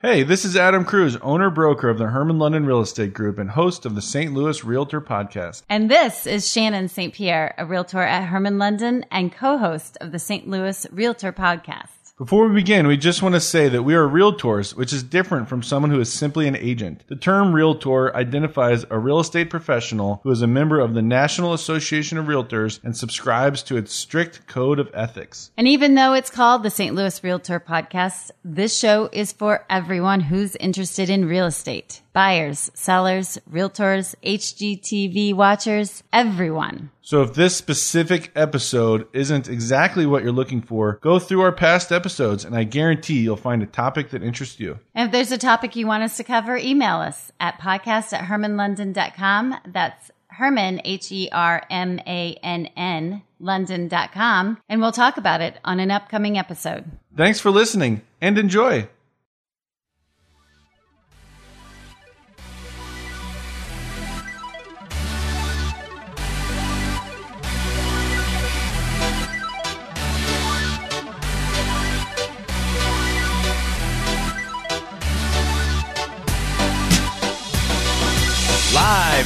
Hey, this is Adam Cruz, owner broker of the Hermann London Real Estate Group and host of the St. Louis Realtor Podcast. And this is Shannon St. Pierre, a realtor at Hermann London and co host of the St. Louis Realtor Podcast. Before we begin, we just want to say that we are realtors, which is different from someone who is simply an agent. The term realtor identifies a real estate professional who is a member of the National Association of Realtors and subscribes to its strict code of ethics. And even though it's called the St. Louis Realtor Podcast, this show is for everyone who's interested in real estate buyers, sellers, realtors, HGTV watchers, everyone. So if this specific episode isn't exactly what you're looking for, go through our past episodes and I guarantee you'll find a topic that interests you. And if there's a topic you want us to cover, email us at podcast at hermannlondon.com. That's Hermann, H E R M A N N, London.com, and we'll talk about it on an upcoming episode. Thanks for listening and enjoy.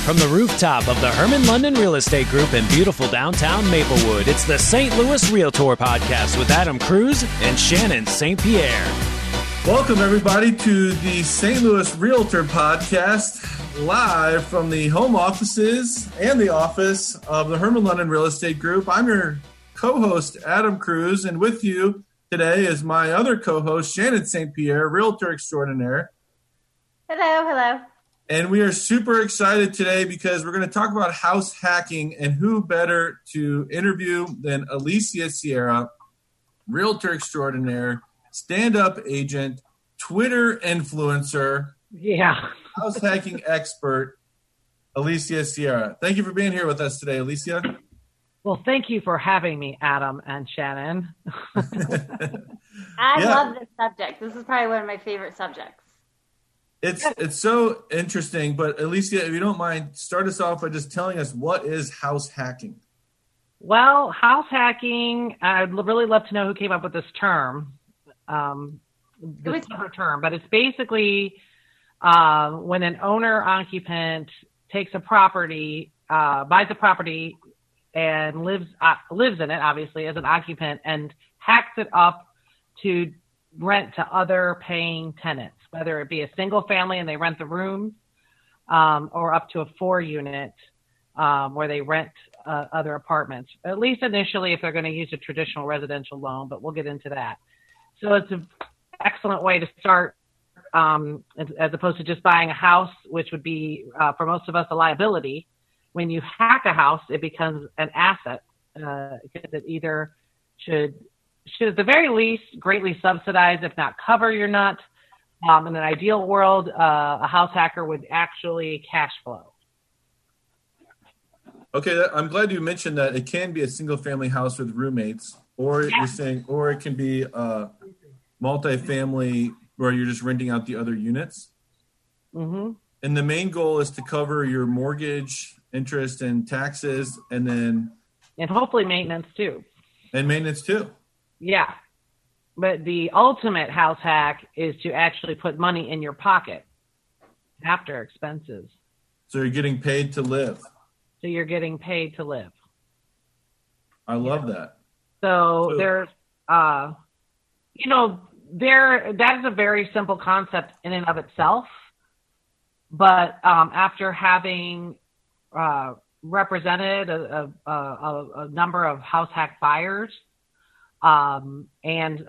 From the rooftop of the Hermann London Real Estate Group in beautiful downtown Maplewood, it's the St. Louis Realtor Podcast with Adam Cruz and Shannon St. Pierre. Welcome, everybody, to the St. Louis Realtor Podcast, live from the home offices and the office of the Hermann London Real Estate Group. I'm your co host, Adam Cruz, and with you today is my other co host, Shannon St. Pierre, Realtor Extraordinaire. Hello, hello. And we are super excited today because we're going to talk about house hacking and who better to interview than Alicia Sierra, realtor extraordinaire, stand up agent, Twitter influencer, Yeah. house hacking expert, Alicia Sierra. Thank you for being here with us today, Alicia. Well, thank you for having me, Adam and Shannon. I Yeah. love this subject. This is probably one of my favorite subjects. It's it's so interesting, but Alicia, if you don't mind, start us off by just telling us what is house hacking. Well, house hacking, I'd really love to know who came up with this term, um, this was- term, but it's basically uh, when an owner occupant takes a property, uh, buys a property, and lives uh, lives in it, obviously as an occupant, and hacks it up to rent to other paying tenants, whether it be a single family and they rent the rooms, um, or up to a four unit um, where they rent uh, other apartments, at least initially if they're going to use a traditional residential loan, but we'll get into that. So it's an excellent way to start um, as, as opposed to just buying a house, which would be uh, for most of us a liability. When you hack a house, it becomes an asset uh, because it either should should at the very least greatly subsidize, if not cover your nut. Um, in an ideal world, uh, a house hacker would actually cash flow. Okay, I'm glad you mentioned that it can be a single family house with roommates, or Yeah. you're saying, or it can be a multifamily where you're just renting out the other units. hmm And the main goal is to cover your mortgage, interest, and taxes, and then And hopefully maintenance too. and maintenance too. Yeah. But the ultimate house hack is to actually put money in your pocket after expenses. So you're getting paid to live. So you're getting paid to live. I love that. So So- there's, uh, you know, there that is a very simple concept in and of itself. But um, after having uh, represented a, a, a, a number of house hack buyers um, and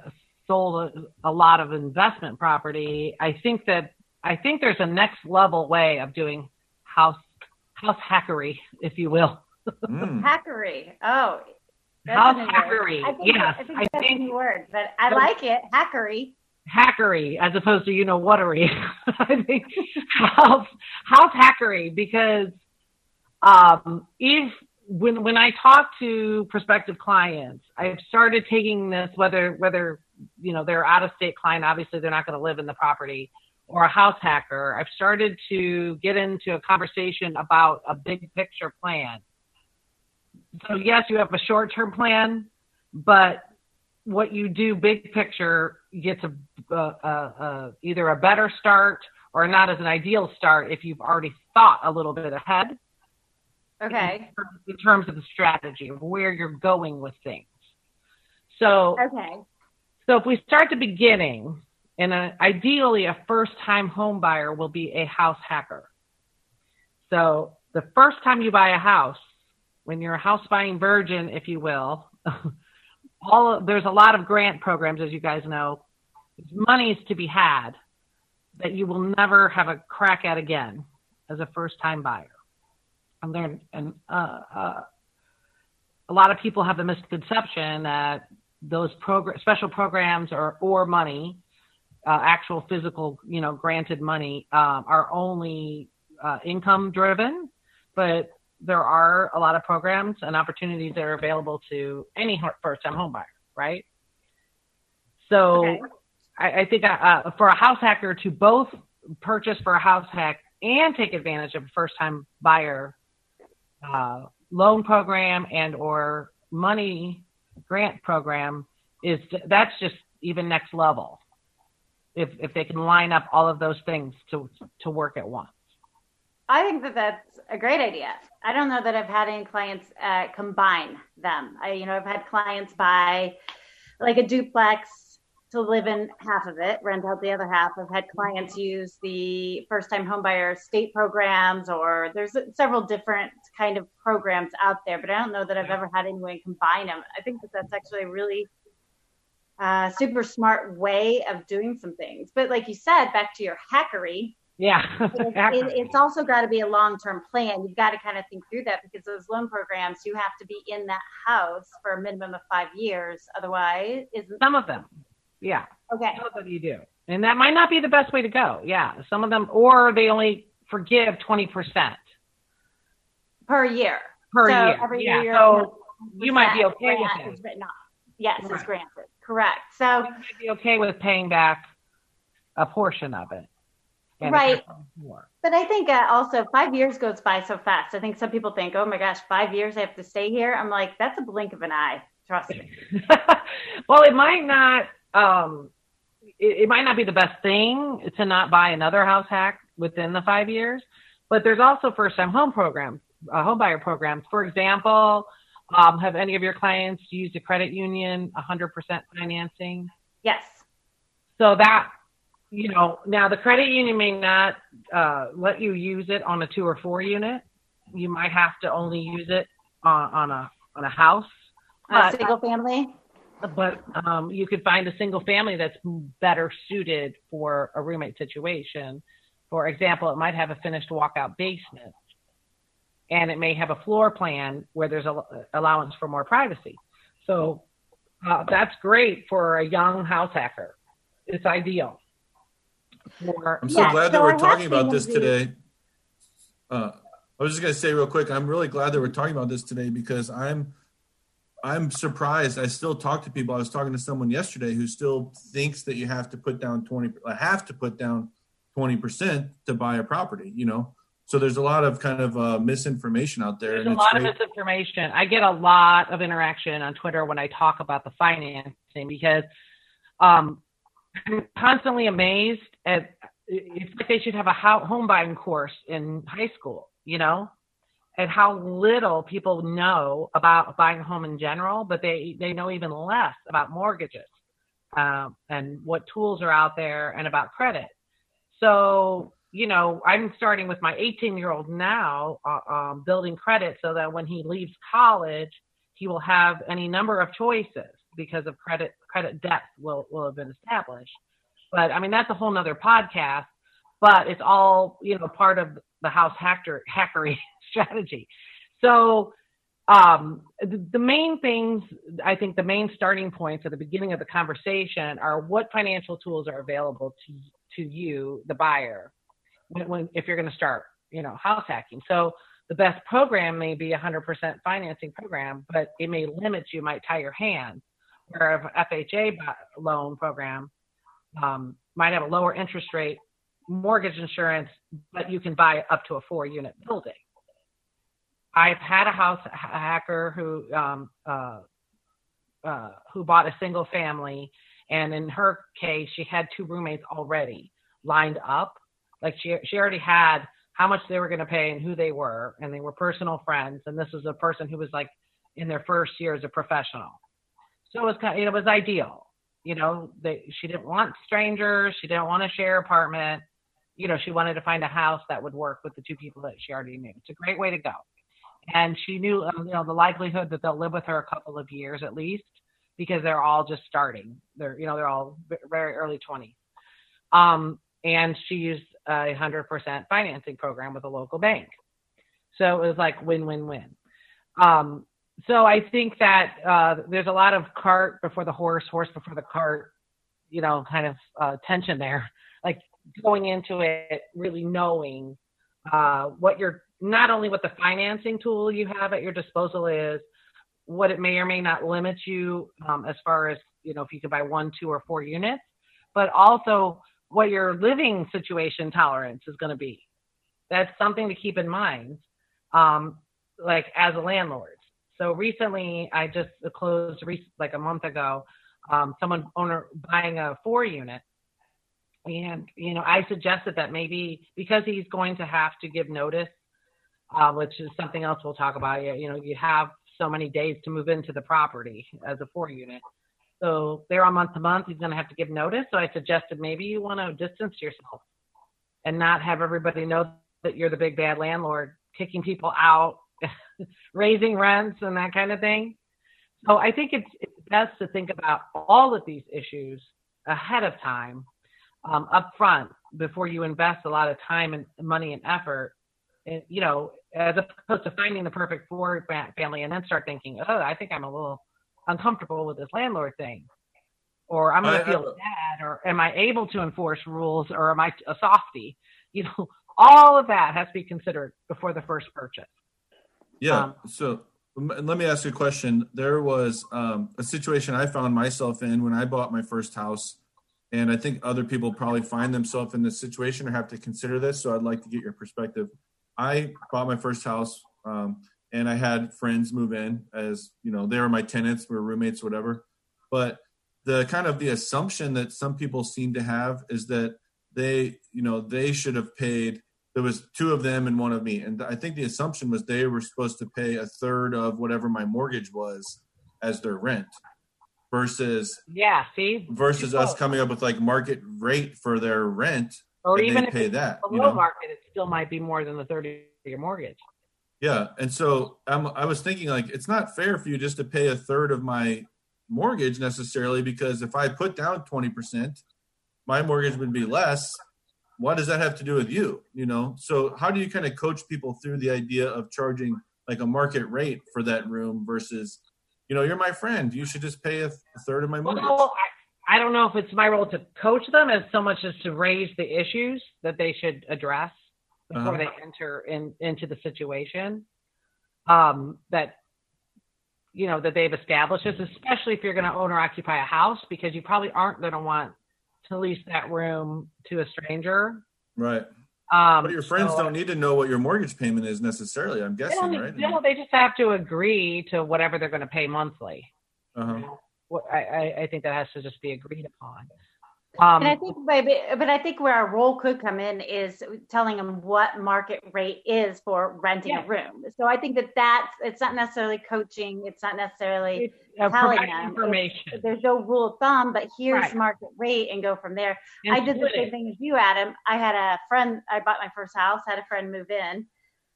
sold a, a lot of investment property, I think that I think there's a next level way of doing house house hackery, if you will. Mm. Hackery. Oh, that's House a new hackery. I think, Yes, I think I that's think- a new word, but I like it. Hackery. hackery as opposed to you know whatery. I think house house hackery because um, if when when I talk to prospective clients, I've started taking this whether whether you know they're out of state client, obviously they're not going to live in the property, or a house hacker. I've started to get into a conversation about a big picture plan. So yes, you have a short term plan, but what you do big picture gets a, a, a, either a better start or not as an ideal start if you've already thought a little bit ahead Okay. in terms of the strategy of where you're going with things. So, Okay. so if we start the beginning, and uh ideally a first-time home buyer will be a house hacker. So the first time you buy a house, when you're a house buying virgin, if you will, all of, there's a lot of grant programs, as you guys know. There's monies to be had that you will never have a crack at again as a first-time buyer. And and uh, uh, a lot of people have the misconception that those progr- special programs or or money, uh, actual physical, you know, granted money, um, are only uh, income driven, but there are a lot of programs and opportunities that are available to any first time homebuyer right? So Okay. I, I think uh, for a house hacker to both purchase for a house hack and take advantage of a first time buyer uh, loan program and or money grant program is that's just even next level if if they can line up all of those things to to work at once I think that that's a great idea. I don't know that I've had any clients uh, combine them. I, you know, I've had clients buy like a duplex to live in half of it, rent out the other half. I've had clients use the first time homebuyer state programs, or there's several different kind of programs out there, but I don't know that I've ever had anyone combine them. I think that that's actually a really uh, super smart way of doing some things. But like you said, back to your hackery, yeah it, it's also got to be a long-term plan. You've got to kind of think through that because those loan programs, you have to be in that house for a minimum of five years. Otherwise, isn't some of them yeah okay. some of them you do and that might not be the best way to go yeah some of them or they only forgive 20% Per year. per So year every yeah year so you might be okay with it is written off. Yes, it's Right. granted. Correct. So you might be okay with paying back a portion of it Right. a portion more. But I think uh, also five years goes by so fast. I think some people think, oh my gosh, five years I have to stay here. I'm like, that's a blink of an eye. Trust me. well, it might not. Um, it, it might not be the best thing to not buy another house hack within the five years, but there's also first-time home programs, uh, home buyer programs. For example, um, have any of your clients used a credit union 100% financing? Yes. So that, you know, now the credit union may not uh, let you use it on a two or four unit. You might have to only use it on, on a on a house. A single family. but um, you could find a single family that's better suited for a roommate situation. For example, it might have a finished walkout basement, and it may have a floor plan where there's a allowance for more privacy. So uh, that's great for a young house hacker. It's ideal. For I'm so Yeah, glad so that we're talking about this the- today. Uh, I was just going to say real quick, I'm really glad that we're talking about this today because I'm I'm surprised. I still talk to people. I was talking to someone yesterday who still thinks that you have to put down 20 uh, have to put down 20% to buy a property, you know. So there's a lot of kind of uh, misinformation out there There's and a lot of misinformation. I get a lot of interaction on Twitter when I talk about the financing because um, I'm constantly amazed at it's like they should have a home buying course in high school, you know, and how little people know about buying a home in general, but they they know even less about mortgages um, and what tools are out there and about credit. So you know, I'm starting with my 18 year old now, uh, um, building credit so that when he leaves college, he will have any number of choices because of credit credit depth will will have been established. But I mean, that's a whole nother podcast. But it's all you know part of the house hacker hackery strategy. So um, the, the main things I think the main starting points at the beginning of the conversation are what financial tools are available to to you, the buyer, when, if you're going to start, you know, house hacking. So the best program may be a 100% financing program, but it may limit you, might tie your hands. Where an FHA loan program um, might have a lower interest rate, mortgage insurance, but you can buy up to a four-unit building. I've had a house ha- hacker who um, uh, uh, who bought a single family, and in her case, she had two roommates already lined up. Like she she already had how much they were going to pay and who they were, and they were personal friends. And this was a person who was like in their first year as a professional. So it was kind of, it was ideal. You know, they, she didn't want strangers. She didn't want to share apartment. You know, she wanted to find a house that would work with the two people that she already knew. It's a great way to go. And she knew, um, you know, the likelihood that they'll live with her a couple of years at least because they're all just starting. They're, you know, they're all very early 20s. Um, and she used a 100% financing program with a local bank. So it was like win, win, win. Um, so I think that uh, there's a lot of cart before the horse, horse before the cart, you know, kind of uh, tension there. Like going into it, really knowing uh, what your not only what the financing tool you have at your disposal is, what it may or may not limit you um, as far as you know if you could buy one, two, or four units, but also what your living situation tolerance is going to be. That's something to keep in mind, um, like as a landlord. So recently, I just closed like a month ago. Um, someone owner buying a four unit, and you know I suggested that maybe because he's going to have to give notice, uh, which is something else we'll talk about. You know, you have so many days to move into the property as a four unit. So they're on month to month. He's going to have to give notice. So I suggested maybe you want to distance yourself and not have everybody know that you're the big bad landlord kicking people out raising rents and that kind of thing. So I think it's, it's best to think about all of these issues ahead of time, um, up front, before you invest a lot of time and money and effort. And, you know, as opposed to finding the perfect four family and then start thinking, oh, I think I'm a little uncomfortable with this landlord thing. Or I'm going to feel bad, or am I able to enforce rules, or am I a softie? You know, all of that has to be considered before the first purchase. Yeah. Um, so let me ask you a question. There was um, a situation I found myself in when I bought my first house, and I think other people probably find themselves in this situation or have to consider this. So I'd like to get your perspective. I bought my first house, um, and I had friends move in as you know they were my tenants, we were roommates, whatever. But the kind of the assumption that some people seem to have is that they, you know, they should have paid there was two of them and one of me and i think the assumption was they were supposed to pay a third of whatever my mortgage was as their rent versus yeah see versus us coming up with like market rate for their rent or even if pay that below you know? market it still might be more than the 30 of your mortgage yeah and so I'm, i was thinking like it's not fair for you just to pay a third of my mortgage necessarily because if i put down 20% my mortgage would be less. What does that have to do with you you know? So how do you kind of coach people through the idea of charging like a market rate for that room versus you know you're my friend you should just pay a, a third of my mortgage? Well, I, I don't know if it's my role to coach them as so much as to raise the issues that they should address before uh-huh. they enter in into the situation um that you know that they've established this especially if you're going to own or occupy a house because you probably aren't going to want to lease that room to a stranger. Right. Um, but your friends so, don't need to know what your mortgage payment is necessarily. I'm guessing, they right? No, they just have to agree to whatever they're going to pay monthly. Uh-huh. I, I think that has to just be agreed upon. Um, and I think, but I think where our role could come in is telling them what market rate is for renting yeah. a room. So I think that that's it's not necessarily coaching. It's not necessarily it's, telling them information. It's, there's no rule of thumb, but here's right. market rate and go from there. And I did the same thing as you, Adam. I had a friend. I bought my first house. Had a friend move in,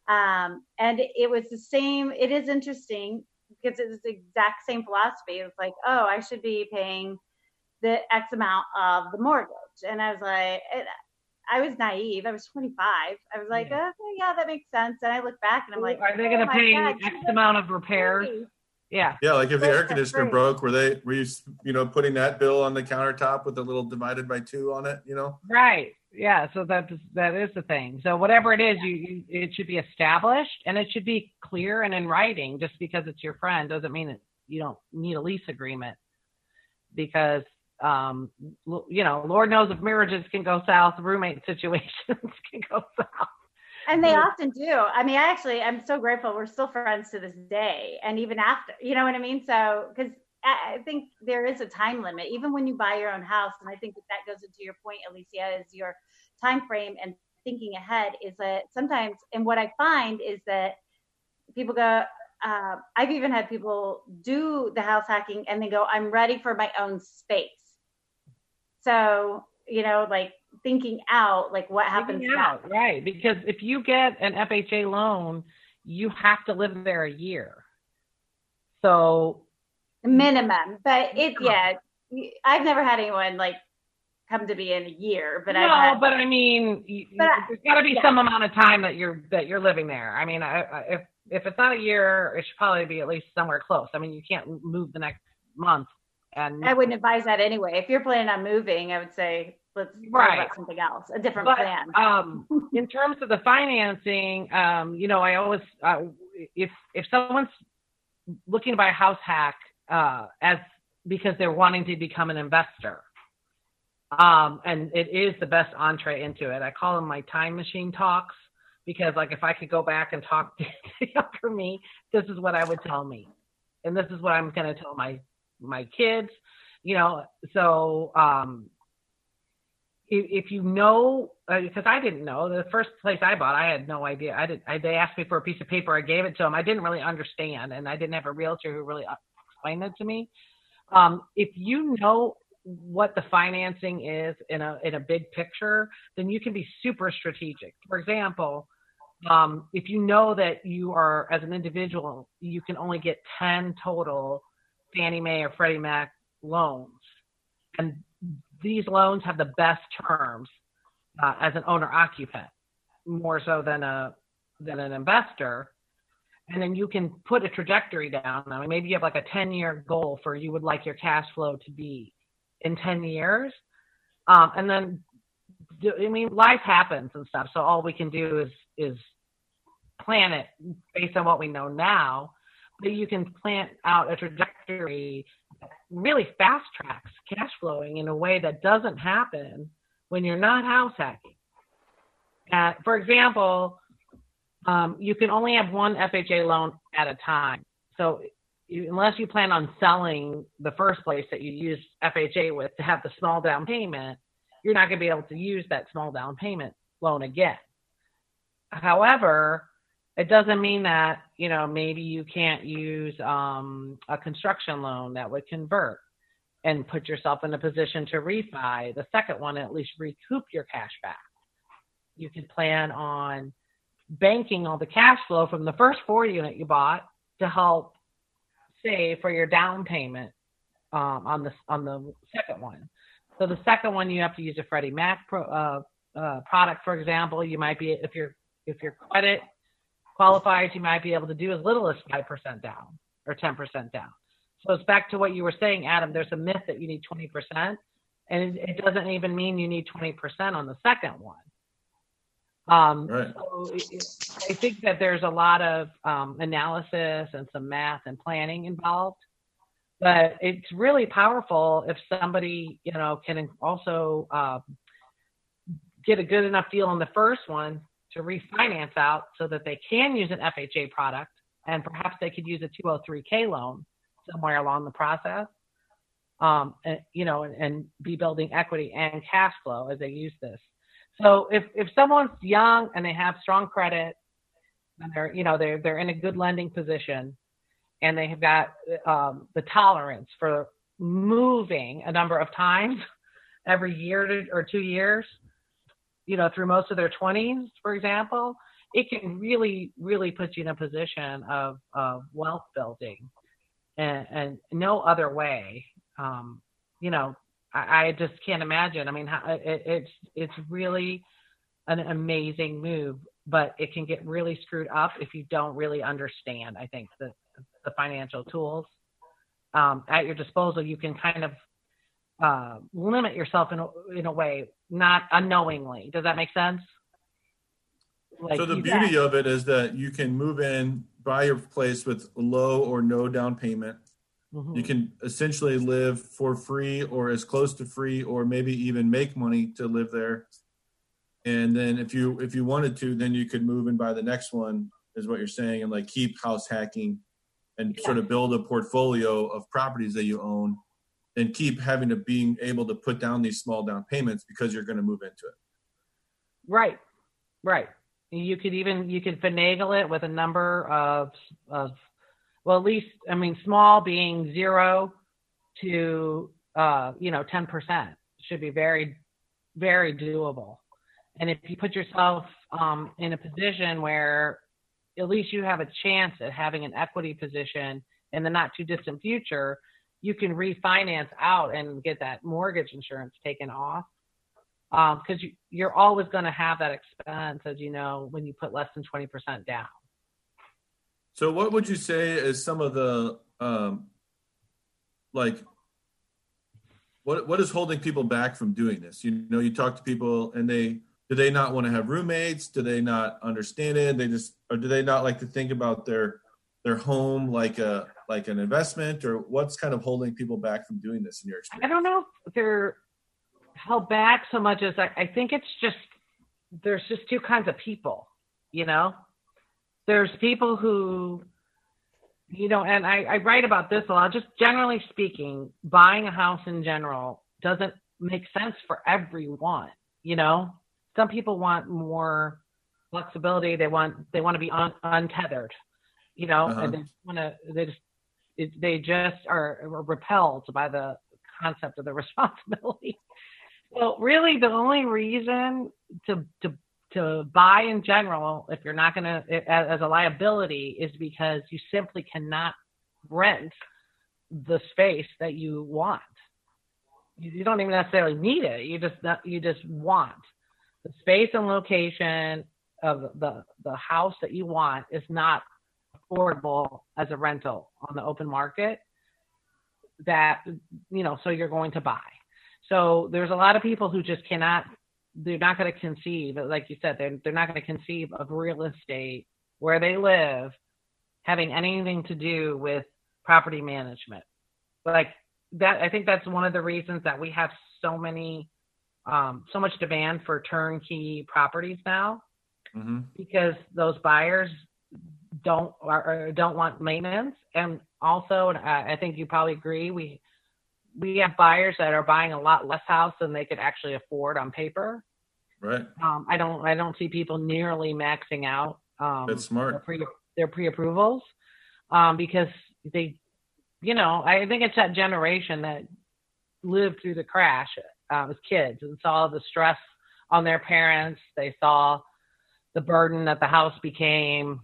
um, and it was the same. It is interesting because it's the exact same philosophy. It's like, oh, I should be paying the X amount of the mortgage. And I was like, I was naive. I was 25. I was like, yeah. okay, yeah, that makes sense. And I look back and I'm like, are they going to oh pay God, X amount of repairs? Yeah. Yeah, like if the air conditioner broke, were they were you you know putting that bill on the countertop with a little divided by two on it? You know. Right. Yeah. So that that is the thing. So whatever it is, you, you it should be established and it should be clear and in writing. Just because it's your friend doesn't mean that you don't need a lease agreement because um, you know, Lord knows if marriages can go south, roommate situations can go south. And they often do. I mean, I actually, I'm so grateful. We're still friends to this day, and even after, you know what I mean. So, because I think there is a time limit, even when you buy your own house. And I think that that goes into your point, Alicia, is your time frame and thinking ahead is that sometimes, and what I find is that people go, uh, I've even had people do the house hacking and they go, I'm ready for my own space. So, you know, like thinking out, like what happens out, right? Because if you get an FHA loan, you have to live there a year. So minimum, but it, yeah, I've never had anyone like come to be in a year, but no, had, but I mean, but there's got to be yeah. some amount of time that you're that you're living there. I mean, I, I, if if it's not a year, it should probably be at least somewhere close. I mean, you can't move the next month. And I wouldn't advise that anyway. If you're planning on moving, I would say let's right. about something else, a different but, plan. um, in terms of the financing, um, you know, I always uh, if if someone's looking to buy a house hack uh, as because they're wanting to become an investor. Um, and it is the best entree into it. I call them my time machine talks because like if I could go back and talk to younger me, this is what I would tell me. And this is what I'm going to tell my, my kids, you know, so, um, if, if you know, because uh, I didn't know the first place I bought, I had no idea. I did. I, they asked me for a piece of paper. I gave it to them. I didn't really understand, and I didn't have a realtor who really uh, explained it to me. Um, if you know what the financing is in a in a big picture, then you can be super strategic. For example, um, if you know that you are as an individual, you can only get 10 total Fannie Mae or Freddie Mac loans, and these loans have the best terms uh, as an owner occupant, more so than a than an investor. And then you can put a trajectory down. I mean, maybe you have like a 10 year goal for you would like your cash flow to be in 10 years. Um, and then, I mean, life happens and stuff. So all we can do is, is plan it based on what we know now. But you can plant out a trajectory that really fast tracks cash flowing in a way that doesn't happen when you're not house hacking. Uh, for example, um, you can only have one FHA loan at a time. So you, unless you plan on selling the first place that you use FHA with to have the small down payment, you're not going to be able to use that small down payment loan again. However, it doesn't mean that you know maybe you can't use um, a construction loan that would convert and put yourself in a position to refi the second one at least recoup your cash back. You can plan on banking all the cash flow from the first four unit you bought to help save for your down payment um, on the on the second one. So the second one you have to use a Freddie Mac pro, uh, uh, product, for example. You might be if your if your credit qualifies, you might be able to do as little as five percent down or ten percent down. So it's back to what you were saying, Adam. There's a myth that you need twenty percent, and it, it doesn't even mean you need twenty percent on the second one. Um, right. So I think that there's a lot of um, analysis and some math and planning involved, but it's really powerful if somebody, you know, can also uh, get a good enough deal on the first one to refinance out so that they can use an FHA product and perhaps they could use a 203k loan somewhere along the process. Um, and, you know, and, and be building equity and cash flow as they use this. So if if someone's young and they have strong credit, and they're you know they're they're in a good lending position, and they have got um, the tolerance for moving a number of times every year or two years, you know through most of their 20s, for example, it can really really put you in a position of of wealth building, and, and no other way. Um, you know, I, I just can't imagine. I mean, it, it's it's really an amazing move, but it can get really screwed up if you don't really understand. I think the the financial tools um, at your disposal, you can kind of uh, limit yourself in a, in a way, not unknowingly. Does that make sense? Like so the beauty of it is that you can move in, buy your place with low or no down payment, Mm-hmm. You can essentially live for free or as close to free or maybe even make money to live there. And then if you if you wanted to, then you could move and buy the next one, is what you're saying, and like keep house hacking and yeah. sort of build a portfolio of properties that you own and keep having to being able to put down these small down payments because you're going to move into it. Right. Right. You could even you could finagle it with a number of of well at least I mean small being zero to uh, you know ten percent should be very very doable. And if you put yourself um, in a position where at least you have a chance at having an equity position in the not too distant future, you can refinance out and get that mortgage insurance taken off because um, you, you're always going to have that expense, as you know, when you put less than 20% down. So, what would you say is some of the um, like what what is holding people back from doing this? You know, you talk to people and they do they not want to have roommates? Do they not understand it? They just or do they not like to think about their their home like a like an investment or what's kind of holding people back from doing this in your experience? I don't know if they're held back so much as I, I think it's just there's just two kinds of people, you know. There's people who, you know, and I, I write about this a lot. Just generally speaking, buying a house in general doesn't make sense for everyone. You know, some people want more flexibility. They want they want to be un, untethered. You know, uh-huh. and they want to they just it, they just are repelled by the concept of the responsibility. Well, really, the only reason to to to buy in general, if you're not going to as a liability, is because you simply cannot rent the space that you want. You don't even necessarily need it. You just you just want the space and location of the the house that you want is not affordable as a rental on the open market. That you know, so you're going to buy. So there's a lot of people who just cannot, they're not going to conceive, like you said, they're, they're not going to conceive of real estate where they live having anything to do with property management. Like that, I think that's one of the reasons that we have so many, um, so much demand for turnkey properties now, mm-hmm. because those buyers don't or, don't want maintenance, and also, I think you probably agree, we we have buyers that are buying a lot less house than they could actually afford on paper. Right. Um, I don't I don't see people nearly maxing out. Um, That's smart. Their, pre, their pre-approvals um, because they, you know, I think it's that generation that lived through the crash uh, as kids and saw the stress on their parents. They saw the burden that the house became,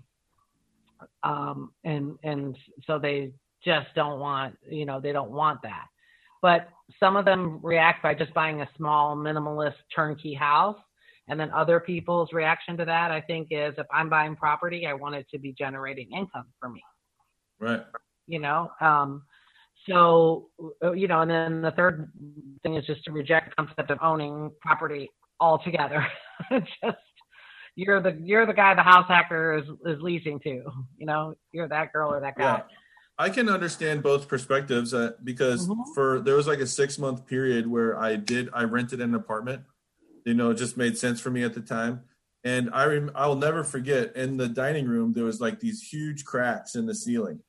um, and and so they just don't want, you know, they don't want that. But some of them react by just buying a small minimalist turnkey house. And then other people's reaction to that i think is if i'm buying property i want it to be generating income for me. Right. You know um, so you know and then the third thing is just to reject the concept of owning property altogether. Just you're the you're the guy the house hacker is is leasing to you know you're that girl or that guy yeah. I can understand both perspectives uh, because mm-hmm. for there was like a six month period where I did I rented an apartment. You know, it just made sense for me at the time. And I rem- I'll never forget in the dining room there was like these huge cracks in the ceiling,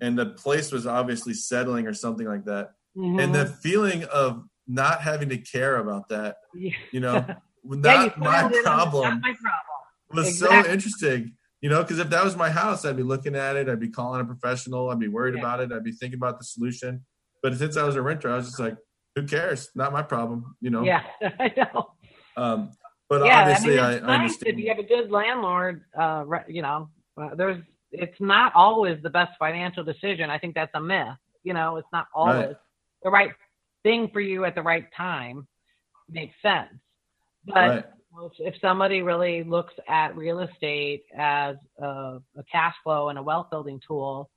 and the place was obviously settling or something like that. Mm-hmm. And the feeling of not having to care about that, you know, not, yeah, my problem, not my problem was exactly. so interesting you know, because if that was my house, I'd be looking at it, I'd be calling a professional, I'd be worried yeah. about it, I'd be thinking about the solution. But since I was a renter, I was just like, who cares? Not my problem, you know. Yeah, I know. Um, but yeah, obviously, I, mean, I, I understand. If you have a good landlord, uh, you know, uh, there's it's not always the best financial decision. I think that's a myth. You know, it's not always right. the right thing for you at the right time. Makes sense, but. Right if somebody really looks at real estate as a, a cash flow and a wealth building tool,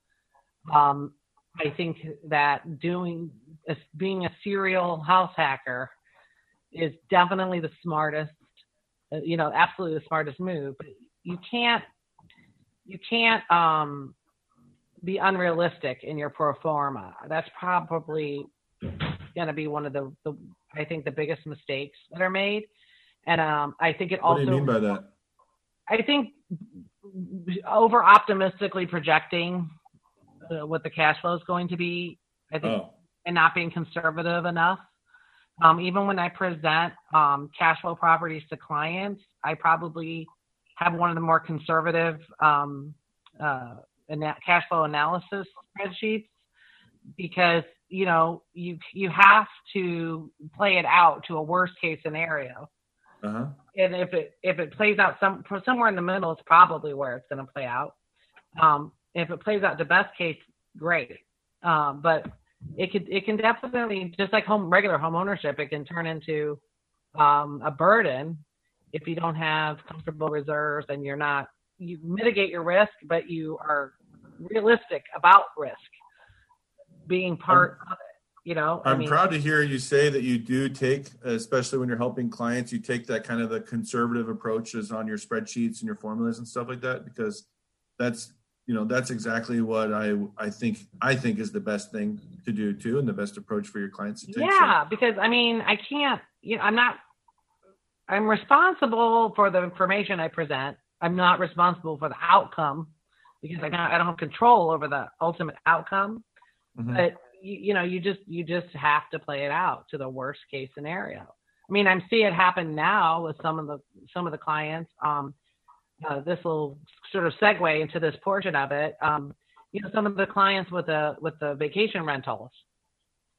um, I think that doing being a serial house hacker is definitely the smartest, uh, you know, absolutely the smartest move. But you can't you can't um, be unrealistic in your pro forma. That's probably going to be one of the, the I think the biggest mistakes that are made and um, I think it also. What do you mean by that? I think over optimistically projecting the, what the cash flow is going to be. I think, Oh, and not being conservative enough. Um, even when I present um, cash flow properties to clients, I probably have one of the more conservative um, uh, ana- cash flow analysis spreadsheets because you know you you have to play it out to a worst case scenario uh-huh. and if it if it plays out some somewhere in the middle, it's probably where it's going to play out. Um, if it plays out the best case, great. Um, but it could it can definitely just like home regular home ownership, it can turn into um, a burden if you don't have comfortable reserves and you're not you mitigate your risk, but you are realistic about risk being part of it. You know, I I'm mean, proud to hear you say that you do take, especially when you're helping clients, you take that kind of the conservative approaches on your spreadsheets and your formulas and stuff like that, because that's, you know, that's exactly what I, I think, I think is the best thing to do too, and the best approach for your clients to take. So- Yeah, because I mean, I can't, you know, I'm not, I'm responsible for the information I present. I'm not responsible for the outcome because I don't, I don't have control over the ultimate outcome. Mhm. But you, you know, you just, you just have to play it out to the worst case scenario. I mean, I'm seeing it happen now with some of the, some of the clients. Um, uh, this will sort of segue into this portion of it. Um, you know, some of the clients with the, with the vacation rentals.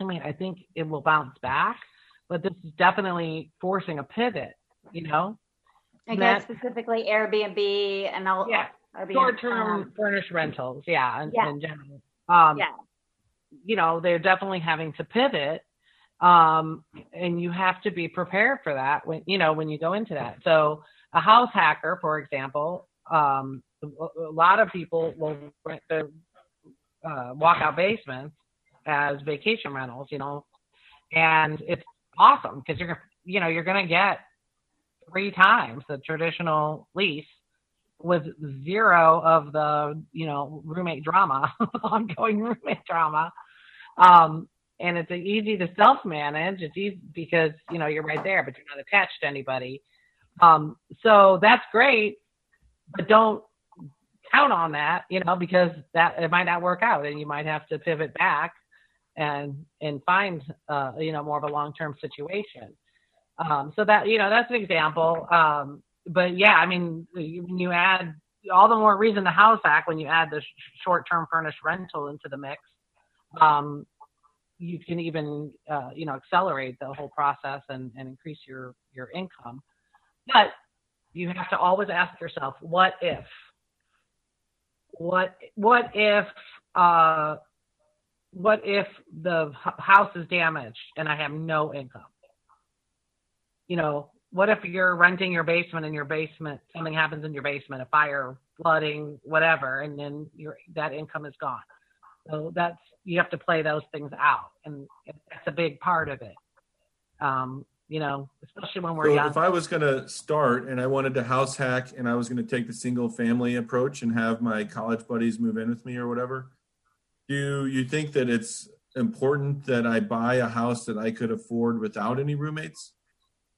I mean, I think it will bounce back, but this is definitely forcing a pivot, you know? I That- guess specifically Airbnb and all. Yeah. Airbnb, Short-term um, furnished rentals, yeah, in, Yeah. in general. Um, Yeah. You know, they're definitely having to pivot, um, and you have to be prepared for that when you know when you go into that. So, a house hacker, for example, um, a lot of people will rent their uh, walkout basements as vacation rentals, you know, and it's awesome because you're you know you're going to get three times the traditional lease with zero of the you know roommate drama ongoing roommate drama um and it's easy to self manage it's easy because you know you're right there but you're not attached to anybody. Um so that's great but don't count on that you know because that it might not work out and you might have to pivot back and and find uh you know more of a long term situation. Um so that you know that's an example. Um but yeah i mean when you add all the more reason the house act when you add the sh- short-term furnished rental into the mix um you can even uh, you know accelerate the whole process and, and increase your your income. But you have to always ask yourself what if? What what if uh what if the house is damaged and i have no income? You know what if you're renting your basement and your basement something happens in your basement a fire flooding whatever and then your that income is gone so that's you have to play those things out and that's a big part of it um you know especially when we're So young if I was going to start and I wanted to house hack and I was going to take the single family approach and have my college buddies move in with me or whatever, do you think that it's important that I buy a house that I could afford without any roommates?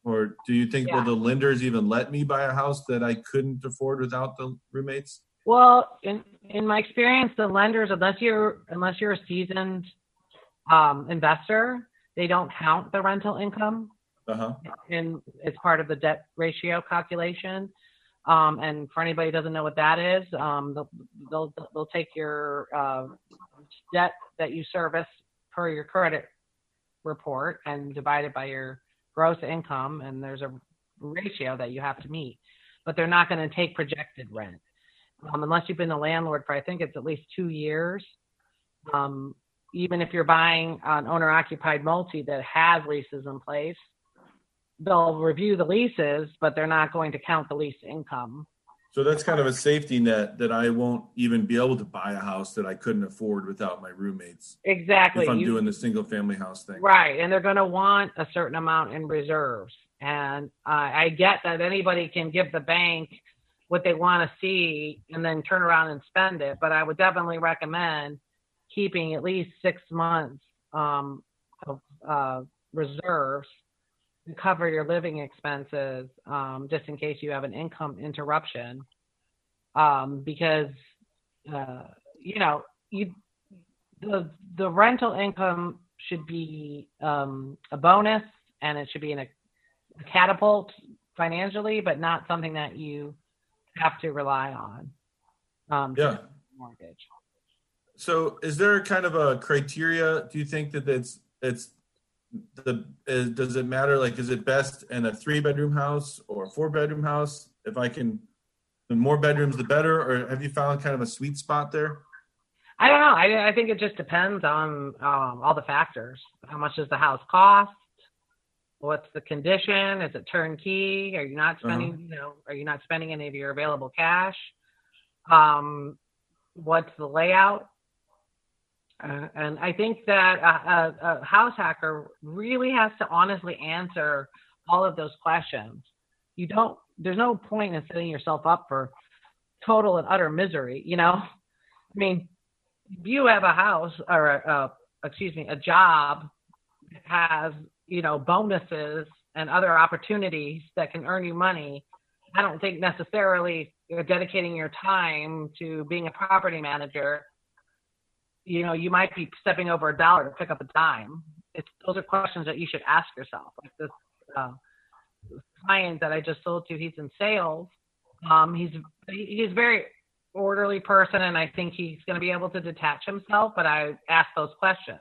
Or do you think will the lenders even let me buy a house that I couldn't afford without the roommates? Well, in in my experience, the lenders, unless you're unless you're a seasoned um, investor, they don't count the rental income Uh-huh. in it's part of the debt ratio calculation. Um, and for anybody who doesn't know what that is, um, they'll, they'll they'll take your uh, debt that you service per your credit report and divide it by your gross income, and there's a ratio that you have to meet. But they're not going to take projected rent um, unless you've been a landlord for I think it's at least two years. Um, even if you're buying an owner-occupied multi that has leases in place, they'll review the leases, but they're not going to count the lease income. So that's kind of a safety net that I won't even be able to buy a house that I couldn't afford without my roommates Exactly. if I'm You- doing the single family house thing. Right, and they're going to want a certain amount in reserves. And uh, I get that anybody can give the bank what they want to see and then turn around and spend it. But I would definitely recommend keeping at least six months um, of uh, reserves to cover your living expenses, um, just in case you have an income interruption. Um, because uh, you know you the the rental income should be um, a bonus and it should be in a, a catapult financially, but not something that you have to rely on. Um, Yeah. mortgage. So, is there kind of a criteria? Do you think that it's it's the is, does it matter? Like, is it best in a three bedroom house or a four bedroom house? If I can, the more bedrooms, the better. Or have you found kind of a sweet spot there? I don't know. I, I think it just depends on um, all the factors. How much does the house cost? What's the condition? Is it turnkey? Are you not spending, you know, are you not spending any of your available cash? Um, what's the layout? Uh, and I think that a, a, a house hacker really has to honestly answer all of those questions. You don't. There's no point in setting yourself up for total and utter misery. You know, I mean, if you have a house or a, a excuse me, a job that has you know bonuses and other opportunities that can earn you money. I don't think necessarily you're dedicating your time to being a property manager. You know, you might be stepping over a dollar to pick up a dime. It's those are questions that you should ask yourself. Like this uh, client that I just sold to, he's in sales. Um, he's he's very orderly person, and I think he's going to be able to detach himself. But I ask those questions.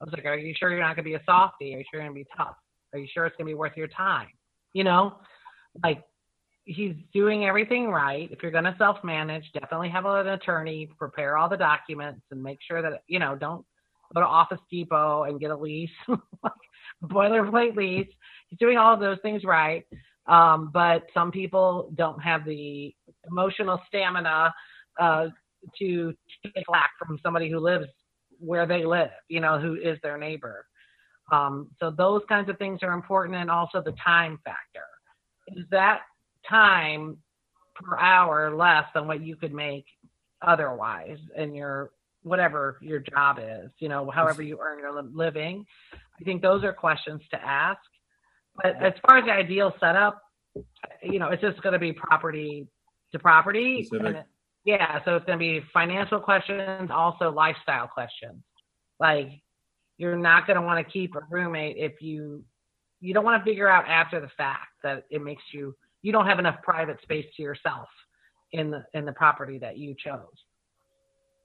I was like, "Are you sure you're not going to be a softie? Are you sure you're going to be tough? Are you sure it's going to be worth your time?" You know, like he's doing everything right. If you're going to self-manage, definitely have an attorney, prepare all the documents, and make sure that you know don't go to Office Depot and get a lease, boilerplate lease. He's doing all of those things right. Um, but some people don't have the emotional stamina uh, to take flack from somebody who lives where they live, you know, who is their neighbor. Um, so those kinds of things are important, and also the time factor. Is that time per hour less than what you could make otherwise in your whatever your job is, you know, however you earn your living? I think those are questions to ask. But as far as the ideal setup, you know, it's just going to be property to property. Specific. And it- yeah, so it's going to be financial questions, also lifestyle questions. Like you're not going to want to keep a roommate if you you don't want to figure out after the fact that it makes you you don't have enough private space to yourself in the in the property that you chose.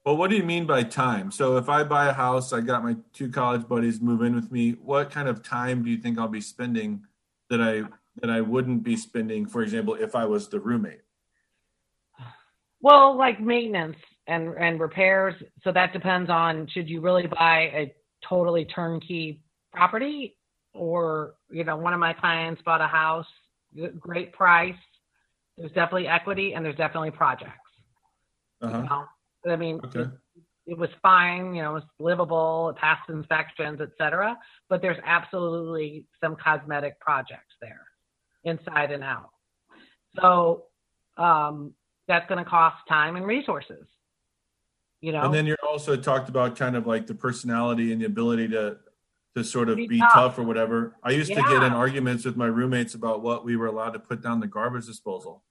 Well, what do you mean by time? So, if I buy a house, I got my two college buddies move in with me. What kind of time do you think I'll be spending that I that I wouldn't be spending, for example, if I was the roommate? Well, like maintenance and and repairs. So that depends on should you really buy a totally turnkey property or you know one of my clients bought a house, great price. There's definitely equity and there's definitely projects. Uh you know? I mean, Okay. it, it was fine, you know, it was livable, it passed inspections, etc. But there's absolutely some cosmetic projects there, inside and out. So um, that's going to cost time and resources. You know, And then you're also talked about kind of like the personality and the ability to to sort of Be be tough. tough or whatever. I used to get in arguments with my roommates about what we were allowed to put down the garbage disposal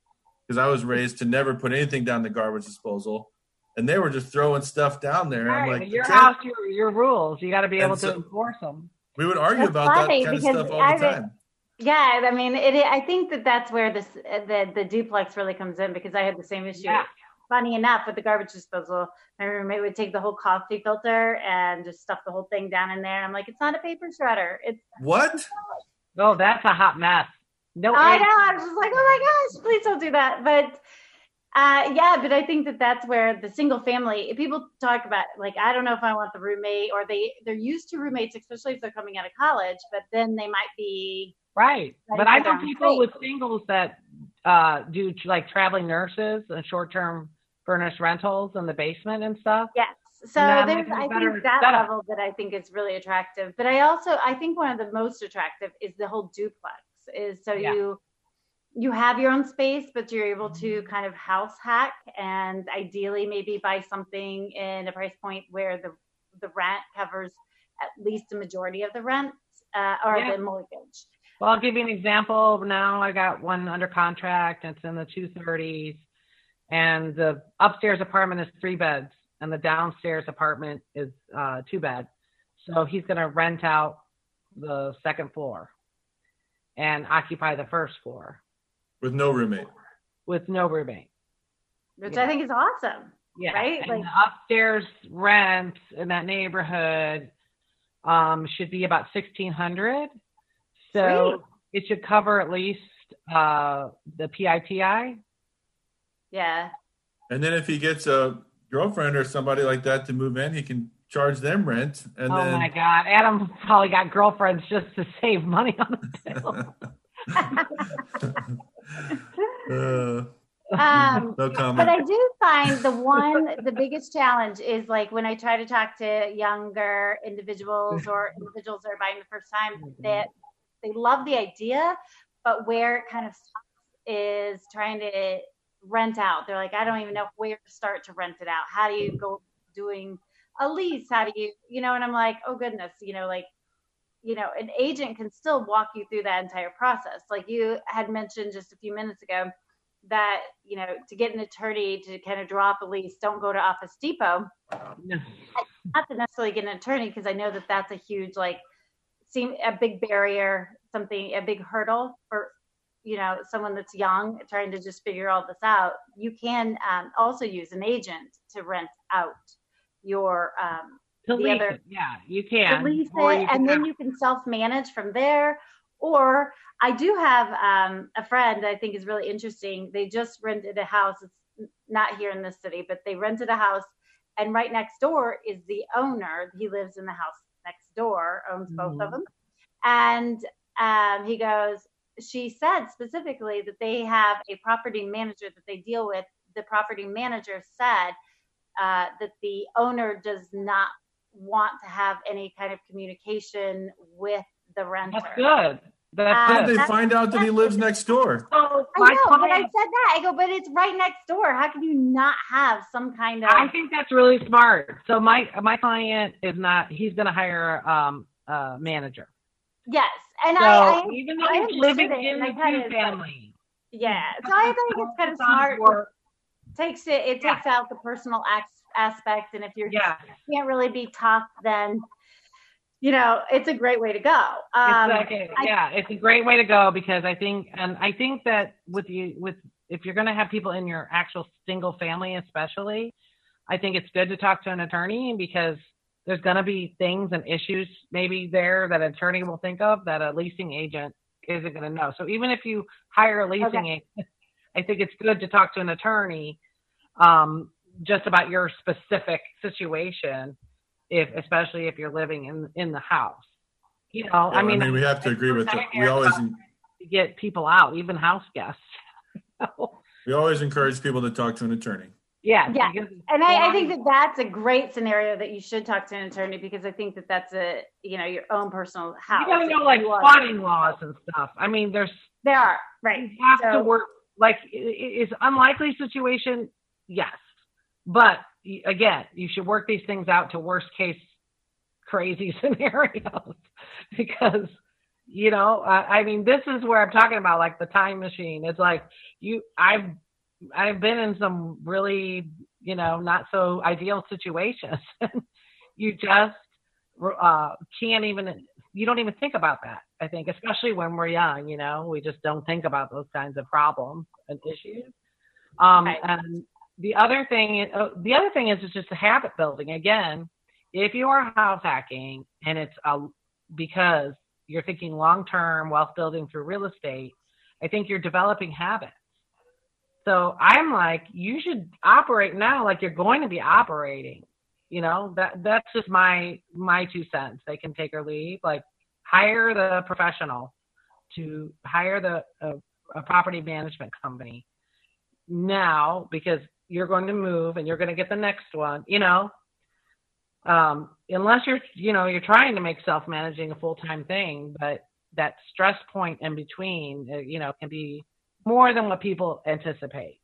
because I was mm-hmm. raised to never put anything down the garbage disposal, and they were just throwing stuff down there. I'm Right, like, your house, your, your rules. You got to be able so- to enforce them. we would argue That's about that funny kind of because stuff all the I've- time. Yeah, I mean, it. I think that that's where this the the duplex really comes in because I had the same issue. Yeah. Funny enough, with the garbage disposal, my roommate would take the whole coffee filter and just stuff the whole thing down in there. And I'm like, it's not a paper shredder. It's What? Oh, that's a hot mess. No, I know. I was just like, oh my gosh, please don't do that. But uh, yeah, but I think that that's where the single family people talk about. Like, I don't know if I want the roommate, or they they're used to roommates, especially if they're coming out of college. But then they might be Right. But I know people with singles that uh, do like traveling nurses and short term furnished rentals in the basement and stuff. Yes. So there's, I think that setup. level that I think is really attractive. But I also, I think one of the most attractive is the whole duplex. Is so Yeah. you you have your own space, but you're able to kind of house hack and ideally maybe buy something in a price point where the the rent covers at least a majority of the rent uh, or Yeah. the mortgage. Well, I'll give you an example. Now I got one under contract. It's in the 230s, and the upstairs apartment is three beds, and the downstairs apartment is uh, two bed. So he's going to rent out the second floor and occupy the first floor with no roommate. with no roommate. which Yeah. I think is awesome. Yeah. Right? And Like- the upstairs rent in that neighborhood um, should be about sixteen hundred. So it should cover at least uh, the PITI. Yeah. And then if he gets a girlfriend or somebody like that to move in, he can charge them rent. And oh then my God, Adam probably got girlfriends just to save money on the bill. uh, Um, no but. I do find the one, the biggest challenge is like when I try to talk to younger individuals or individuals that are buying the first time that they love the idea, but where it kind of stops is trying to rent out. They're like, I don't even know where to start to rent it out. How do you go doing a lease? How do you, you know? And I'm like, oh goodness, you know, like, you know, an agent can still walk you through that entire process. Like you had mentioned just a few minutes ago that, you know, to get an attorney to kind of draw up a lease, don't go to Office Depot not to necessarily get an attorney because I know that that's a huge like seem a big barrier, something a big hurdle for you know someone that's young trying to just figure all this out. You can um, also use an agent to rent out your um, The other- it, yeah, you can. Or it, you can and then you can self manage from there. Or I do have um, a friend I think is really interesting. They just rented a house. It's not here in this city, but they rented a house, and right next door is the owner. He lives in the house next door, owns both of Mhm. them, and um, he goes. She said specifically that they have a property manager that they deal with. The property manager said uh, that the owner does not want to have any kind of communication with the renter. That's good. That's Um, How good. they find out that he lives next door? Oh, I my know, but I said that. I go, but it's right next door. How can you not have some kind of? I think that's really smart. So my my client is not. He's going to hire um, a manager. yes, and So I, I even though I he's living it, in and the kinda- two family, yeah. So I think it's kind of smart. Takes it. It Yeah. takes out the personal as- aspect, and if you're Yeah, you can't really be tough, then you know it's a great way to go. Um, it's like a, I- yeah, it's a great way to go because I think, and I think that with you, with if you're going to have people in your actual single family, especially, I think it's good to talk to an attorney because there's going to be things and issues maybe there that an attorney will think of that a leasing agent isn't going to know. So even if you hire a leasing agent, I think it's good to talk to an attorney um, just about your specific situation, if especially if you're living in in the house. You know, Yeah, I mean, we have to agree with it. We always get people out, even house guests. we always encourage people to talk to an attorney. yeah, Yeah. And I, I think that that's a great scenario that you should talk to an attorney because I think that that's a you know your own personal house. you gotta know like You squatting laws and stuff. I mean, there's There are right. you have to work like i- i- is unlikely situation, yes, but again, you should work these things out to worst case crazy scenarios. Because you know I, I mean this is where i'm talking about like the time machine. It's like you i've i've been in some really you know not so ideal situations. You just uh can't even you don't even think about that i think especially when we're young you know? We just don't think about those kinds of problems and issues. Um Right. and the other thing uh, the other thing is it's just a habit building again if you are house hacking and it's a, because you're thinking long term wealth building through real estate, I think you're developing habits. So I'm like, you should operate now like you're going to be operating. You know, that that's just my my two cents. They can take or leave. Like hire the professional to hire the uh, a property management company now because you're going to move and you're going to get the next one. You know, um, unless you're you know you're trying to make self-managing a full-time thing but that stress point in between uh, you know can be more than what people anticipate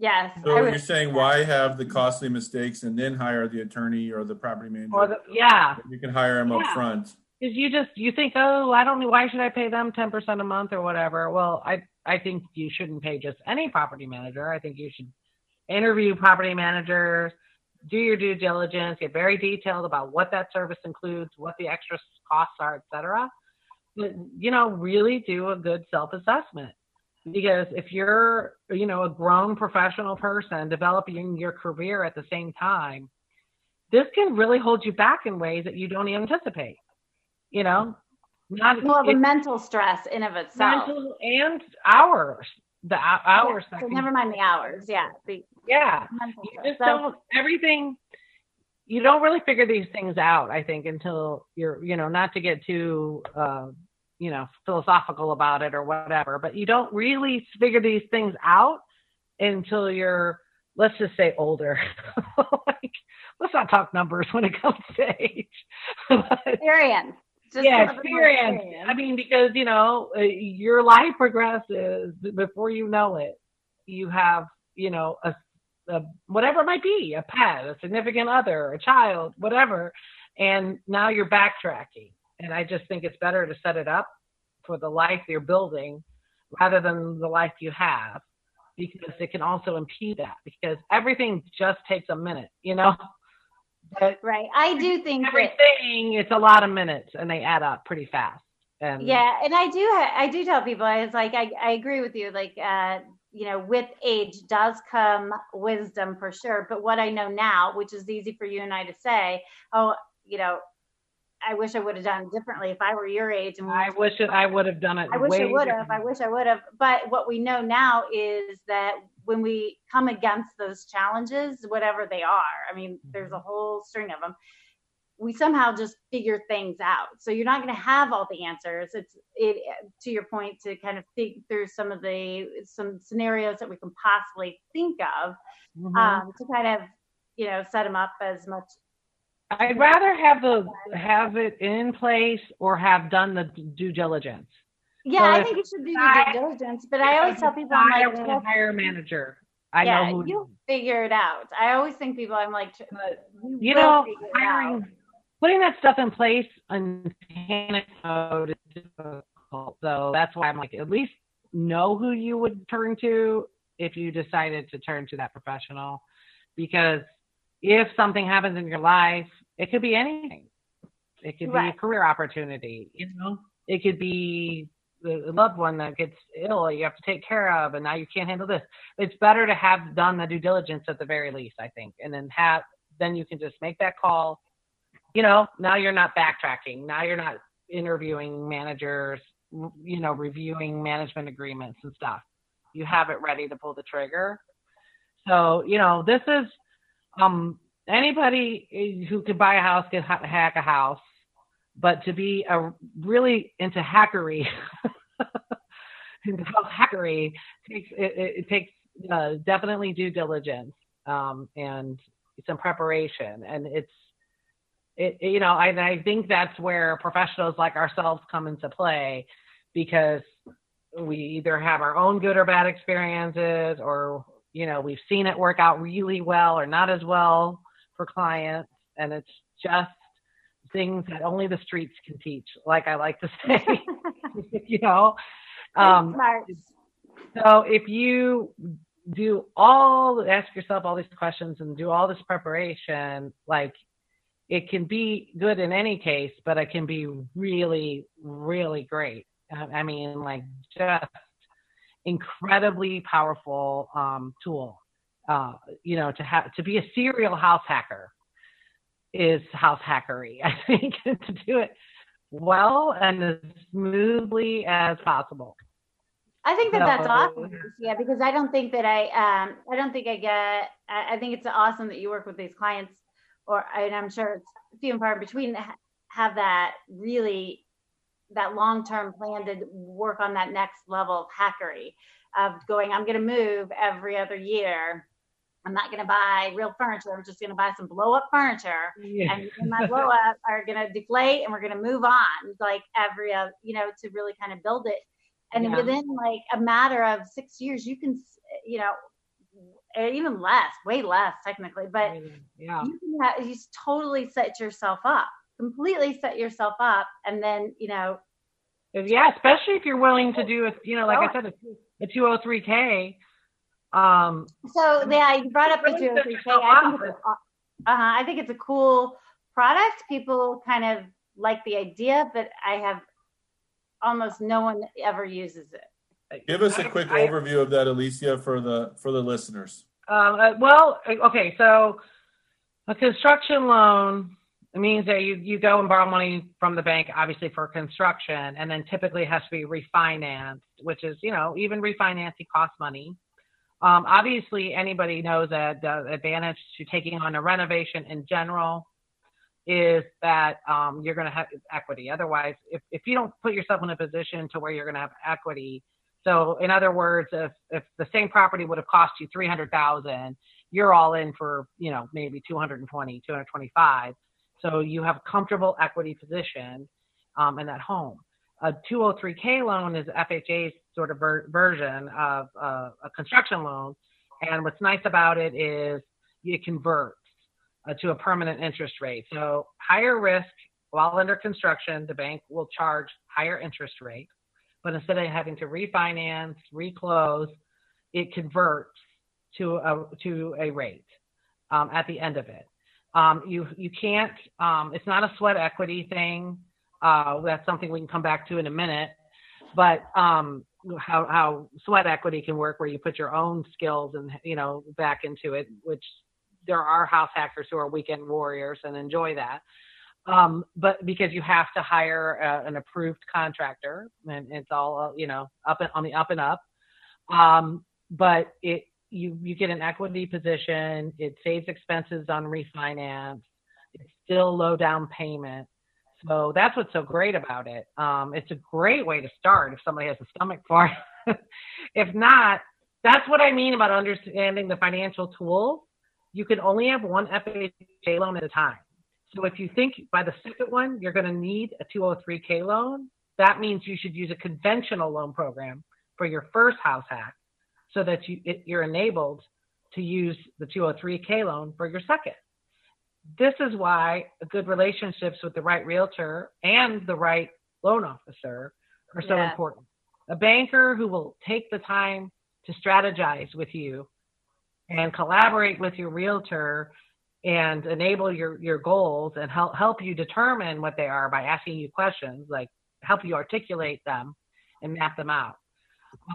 Yes. So I would- you're saying why have the costly mistakes and then hire the attorney or the property manager? or the, yeah you can hire them up front. because you just you think oh i don't know why should i pay them 10% a month or whatever well i i think you shouldn't pay just any property manager i think you should interview property managers do your due diligence, get very detailed about what that service includes, what the extra costs are, et cetera. But, you know, really do a good self-assessment. Because if you're, you know, a grown professional person developing your career at the same time, this can really hold you back in ways that you don't even anticipate. You know, not well, the mental stress in of itself, mental and hours. The hours. Yeah, so never mind the hours. Yeah. The, yeah. You just so, don't everything. You don't really figure these things out. I think until you're, you know, not to get too, uh, you know, philosophical about it or whatever, but you don't really figure these things out until you're, let's just say, older. like, let's not talk numbers when it comes to age. experience. Just yeah, experience. I mean, because you know, uh, your life progresses before you know it. You have, you know, a, a whatever it might be, a pet, a significant other, a child, whatever, and now you're backtracking. And I just think it's better to set it up for the life you're building rather than the life you have because it can also impede that because everything just takes a minute, you know? But right. I do think everything that, it's a lot of minutes and they add up pretty fast. And yeah, and I do I do tell people it's like I, I agree with you like uh you know with age does come wisdom for sure but what I know now which is easy for you and I to say oh you know I wish I would have done differently if I were your age. And I wish it, I would have done it. I wish I would have. I wish I would have. But what we know now is that when we come against those challenges, whatever they are, I mean, there's a mm-hmm. whole string of them. We somehow just figure things out. So you're not going to have all the answers. It's it to your point to kind of think through some of the some scenarios that we can possibly think of mm-hmm. um, to kind of you know set them up as much I'd rather have the have it in place or have done the due diligence. Yeah, so I think you should do the due diligence, but I always tell people I'm like, I hire a manager. I yeah, know who you figure it out. I always think people, I'm like, you, you know, hiring, putting that stuff in place on panic mode is difficult. So that's why I'm like, at least know who you would turn to if you decided to turn to that professional, because if something happens in your life, it could be anything. It could right. be a career opportunity, you know. It could be the loved one that gets ill you have to take care of and now you can't handle this. It's better to have done the due diligence at the very least, I think. And then have then you can just make that call. You know, now you're not backtracking. Now you're not interviewing managers, you know, reviewing management agreements and stuff. You have it ready to pull the trigger. So, you know, this is um, anybody who could buy a house can hack a house, but to be a really into hackery, into hackery takes it, it takes uh, definitely due diligence um, and some preparation, and it's it, you know I, I think that's where professionals like ourselves come into play because we either have our own good or bad experiences or you know, we've seen it work out really well or not as well for clients. And it's just things that only the streets can teach, like I like to say, you know. Um, so if you do all, ask yourself all these questions and do all this preparation, like it can be good in any case, but it can be really, really great. I mean, like just incredibly powerful um, tool. Uh, you know, to have to be a serial house hacker is house hackery. I think to do it well and as smoothly as possible. I think that so, that's awesome. Yeah, because I don't think that I, um, I don't think I get. I, I think it's awesome that you work with these clients, or and I'm sure it's few and far in between have that really that long term plan to work on that next level of hackery of going, I'm going to move every other year. I'm not going to buy real furniture. I'm just going to buy some blow up furniture. Yeah. And my blow up are going to deflate and we're going to move on like every, uh, you know, to really kind of build it. And yeah. within like a matter of six years, you can, you know, even less, way less technically, but yeah. you can have, you totally set yourself up completely set yourself up and then you know yeah especially if you're willing to do it you know like i said a, a 203k um so yeah you brought up the 203k i think it's, Uh, I think it's a cool product. People kind of like the idea, but I have almost no one ever uses it. Give us a quick I, overview of that, Alicia, for the for the listeners. Um, uh, well, okay, so a construction loan means that you, you go and borrow money from the bank, obviously for construction, and then typically has to be refinanced, which is, you know, even refinancing costs money. Um, obviously, anybody knows that the advantage to taking on a renovation in general is that um, you're going to have equity. Otherwise, if, if you don't put yourself in a position to where you're going to have equity, so in other words, if if the same property would have cost you 300,000, you're all in for, you know, maybe 220, 225. So you have a comfortable equity position um, in that home. A 203k loan is FHA's sort of ver- version of uh, a construction loan, and what's nice about it is it converts uh, to a permanent interest rate. So higher risk while under construction, the bank will charge higher interest rate, but instead of having to refinance, reclose, it converts to a to a rate um, at the end of it. Um, you you can't. Um, it's not a sweat equity thing. Uh, that's something we can come back to in a minute. But um, how how sweat equity can work, where you put your own skills and you know back into it, which there are house hackers who are weekend warriors and enjoy that. Um, but because you have to hire a, an approved contractor, and it's all you know up and, on the up and up. Um, but it you you get an equity position. It saves expenses on refinance. It's still low down payment. So that's what's so great about it. Um, it's a great way to start if somebody has a stomach for it. if not, that's what I mean about understanding the financial tools. You can only have one FHA loan at a time. So if you think by the second one you're going to need a 203k loan, that means you should use a conventional loan program for your first house hack so that you, it, you're enabled to use the 203k loan for your second. This is why good relationships with the right realtor and the right loan officer are so yeah. important. A banker who will take the time to strategize with you and collaborate with your realtor and enable your, your goals and help, help you determine what they are by asking you questions, like help you articulate them and map them out.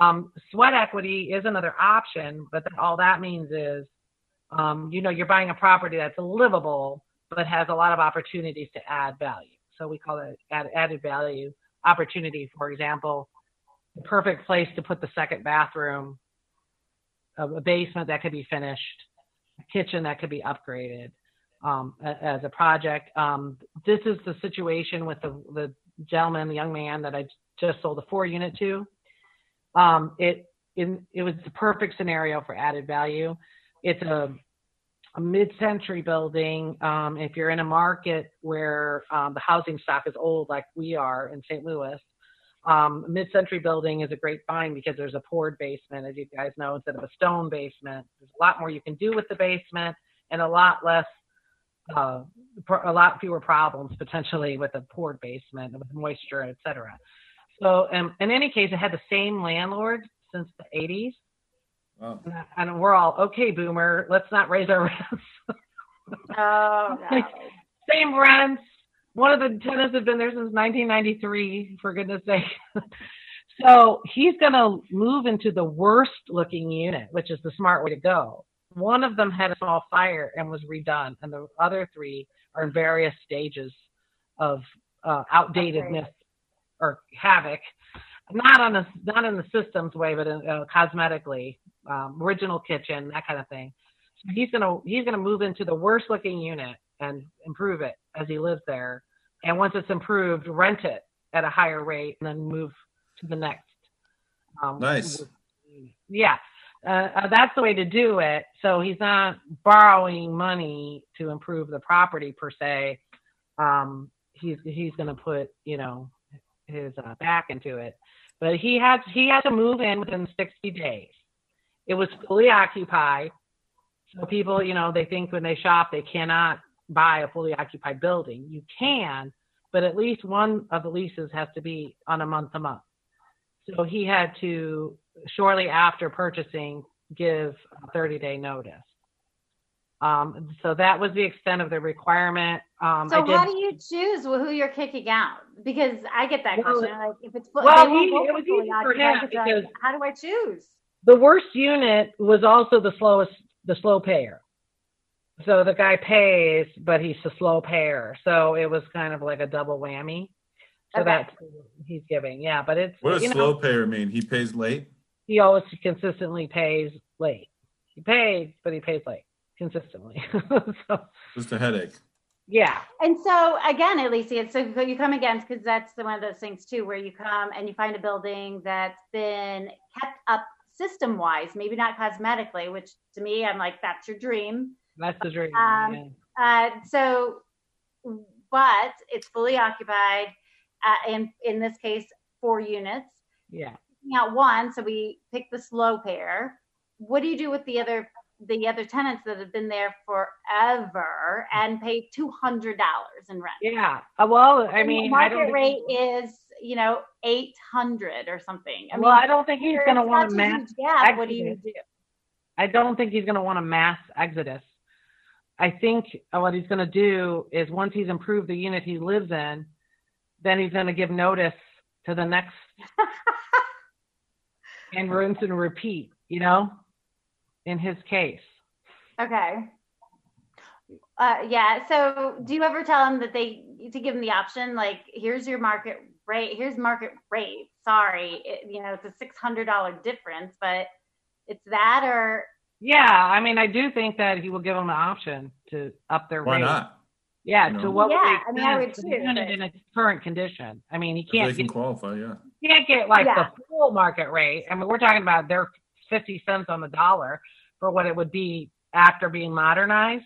Um, sweat equity is another option, but all that means is, um, you know, you're buying a property that's livable, but has a lot of opportunities to add value. So we call it add, added value opportunity. For example, the perfect place to put the second bathroom, a basement that could be finished, a kitchen that could be upgraded um, as a project. Um, this is the situation with the, the gentleman, the young man that I just sold a four unit to um, it it was the perfect scenario for added value. It's a, a mid-century building. Um, if you're in a market where um, the housing stock is old, like we are in St. Louis, um, mid-century building is a great find because there's a poured basement, as you guys know, instead of a stone basement. There's a lot more you can do with the basement, and a lot less, uh, a lot fewer problems potentially with a poured basement with moisture, et cetera. So um, in any case, it had the same landlord since the 80s. Wow. And we're all, okay, boomer, let's not raise our rents. oh, no. Same rents. One of the tenants has been there since 1993, for goodness sake. so he's going to move into the worst looking unit, which is the smart way to go. One of them had a small fire and was redone, and the other three are in various stages of uh, outdatedness or havoc, not on a not in the systems way, but in, uh, cosmetically, um, original kitchen, that kind of thing. So he's gonna he's gonna move into the worst looking unit and improve it as he lives there. And once it's improved, rent it at a higher rate and then move to the next. Um, nice. Yeah. Uh, uh, that's the way to do it. So he's not borrowing money to improve the property per se. Um, he's he's going to put you know his uh, back into it. But he had he had to move in within 60 days. It was fully occupied. So people, you know, they think when they shop they cannot buy a fully occupied building. You can, but at least one of the leases has to be on a month to month. So he had to shortly after purchasing give a 30 day notice. Um, so that was the extent of the requirement. Um, So I did, how do you choose who you're kicking out? Because I get that Well, question. Like if it's well, he- it was easy for him but they're like, because- how do I choose? the worst unit was also the slowest, the slow payer. So the guy pays, but he's a slow payer. So it was kind of like a double whammy. So Okay. that's what he's giving. Yeah, but it's What does you know, slow payer mean? He pays late. he always consistently pays late. He pays, but he pays late consistently. so Just a headache. yeah, And so again, Alicia, so you come against because that's the, one of those things too, where you come and you find a building that's been kept up system wise, maybe not cosmetically, which to me, I'm like, that's your dream. that's the dream. Um, yeah. Uh, so, but it's fully occupied, uh, and in this case, four units. yeah. Out one, so we pick the slow pair. What do you do with the other the other tenants that have been there forever and pay two hundred dollars in rent? Yeah. Uh, well, I mean, I market don't. rate is you know eight hundred or something. I well, mean, I don't think he's going to want to a mass. gap. What do you do? I don't think he's going to want a mass exodus. I think what he's going to do is once he's improved the unit he lives in, then he's going to give notice to the next and rinse and repeat. You know, in his case. Okay. Uh, yeah. So, do you ever tell them that they to give them the option, like, here's your market rate, here's market rate. Sorry, it, you know, it's a six hundred dollar difference, but it's that or Yeah, I mean, I do think that he will give them the option to up their Why rate. not? Yeah, You to know? what would Yeah, I mean, I would sense too, but- in its current condition. I mean, he If they can't can get, qualify, yeah. he can't get like Yeah. the full market rate. I mean, we're talking about their fifty cents on the dollar for what it would be after being modernized,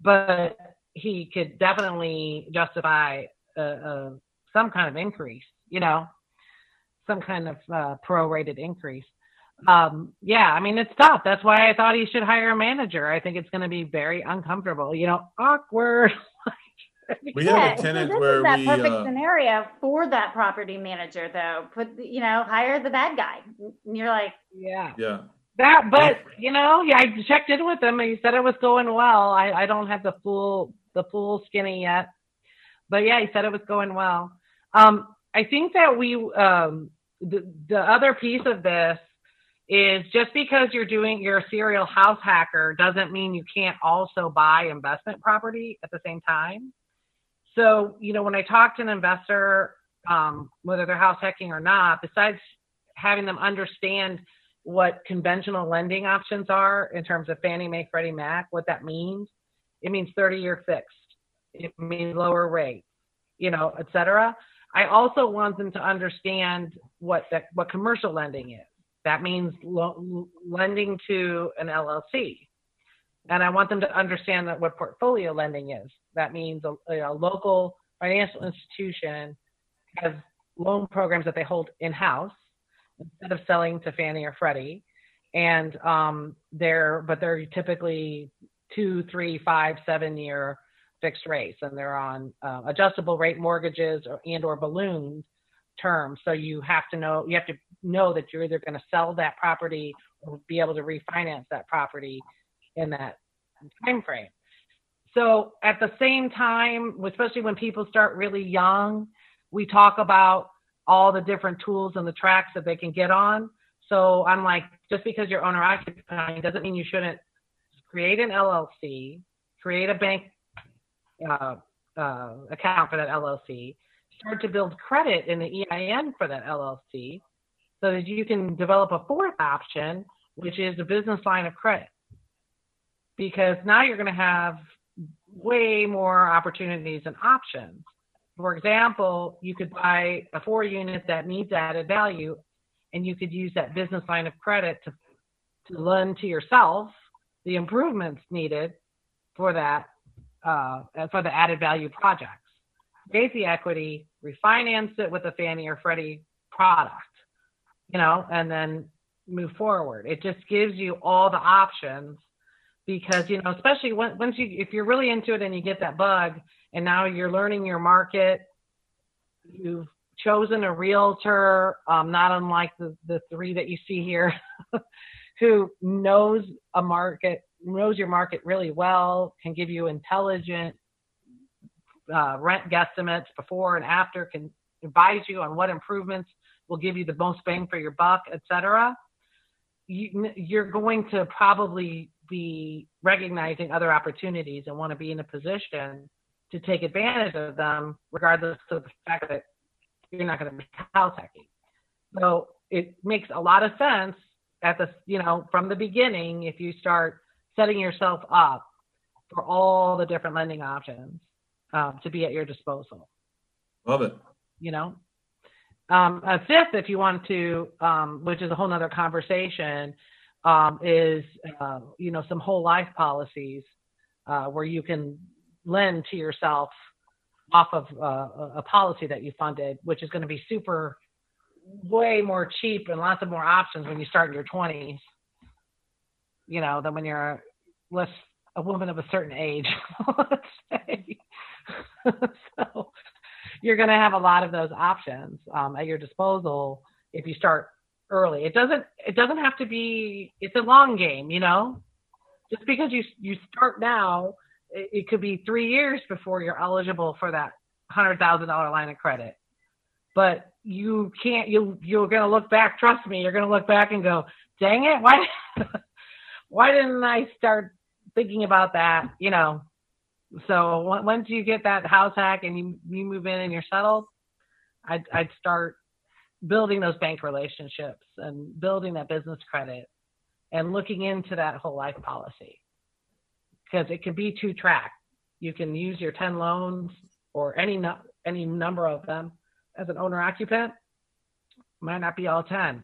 but he could definitely justify uh, uh, some kind of increase. You know, some kind of uh, prorated increase. Um, yeah, I mean, it's tough. That's why I thought he should hire a manager. I think it's going to be very uncomfortable. You know, awkward. We yeah. have a tenant so this where is that we perfect uh, scenario for that property manager, though. Put you know, hire the bad guy. And you're like, yeah. yeah. That, but you know, yeah, I checked in with him. and He said it was going well. I, I don't have the full the full skinny yet, but yeah, he said it was going well. Um, I think that we um, the the other piece of this is just because you're doing you're a serial house hacker doesn't mean you can't also buy investment property at the same time. So you know, when I talk to an investor, um, whether they're house hacking or not, besides having them understand what conventional lending options are in terms of Fannie Mae, Freddie Mac, what that means. It means 30 year fixed. It means lower rate, you know, et cetera. I also want them to understand what that, what commercial lending is. That means lo- lending to an LLC. And I want them to understand that what portfolio lending is. That means a, a local financial institution has loan programs that they hold in house instead of selling to Fannie or Freddie. And um, they're, but they're typically two, three, five, seven year fixed rates, and they're on uh, adjustable rate mortgages or, and or balloon terms. So you have to know, you have to know that you're either going to sell that property or be able to refinance that property in that time frame. So at the same time, especially when people start really young, we talk about all the different tools and the tracks that they can get on. So I'm like, just because you're owner occupying doesn't mean you shouldn't create an LLC, create a bank uh, uh, account for that LLC, start to build credit in the EIN for that LLC, so that you can develop a fourth option, which is a business line of credit. Because now you're going to have way more opportunities and options. For example, you could buy a four unit that needs added value, and you could use that business line of credit to, to lend to yourself the improvements needed for that, uh, for the added value projects. Raise the equity, refinance it with a Fannie or Freddie product, you know, and then move forward. It just gives you all the options because, you know, especially once you, if you're really into it and you get that bug, and now you're learning your market. You've chosen a realtor, um, not unlike the, the three that you see here, who knows a market, knows your market really well, can give you intelligent uh, rent guesstimates before and after, can advise you on what improvements will give you the most bang for your buck, et cetera, you, you're going to probably be recognizing other opportunities and want to be in a position to take advantage of them, regardless of the fact that you're not going to be house hacking. So it makes a lot of sense at the you know from the beginning if you start setting yourself up for all the different lending options um, to be at your disposal. Love it. You know, um, a fifth, if you want to, um, which is a whole nother conversation, um, is uh, you know some whole life policies uh, where you can lend to yourself off of uh, a policy that you funded, which is going to be super way more cheap and lots of more options when you start in your 20s, you know, than when you're less a woman of a certain age, let's say. so you're going to have a lot of those options um, at your disposal if you start early. It doesn't it doesn't have to be it's a long game, you know. Just because you you start now, it, it could be 3 years before you're eligible for that $100,000 line of credit. But you can't you you're going to look back, trust me, you're going to look back and go, "Dang it, why why didn't I start thinking about that, you know, so once you get that house hack and you, you move in and you're settled, I'd, I'd start building those bank relationships and building that business credit and looking into that whole life policy because it can be two track. You can use your 10 loans or any, no, any number of them as an owner occupant. Might not be all 10.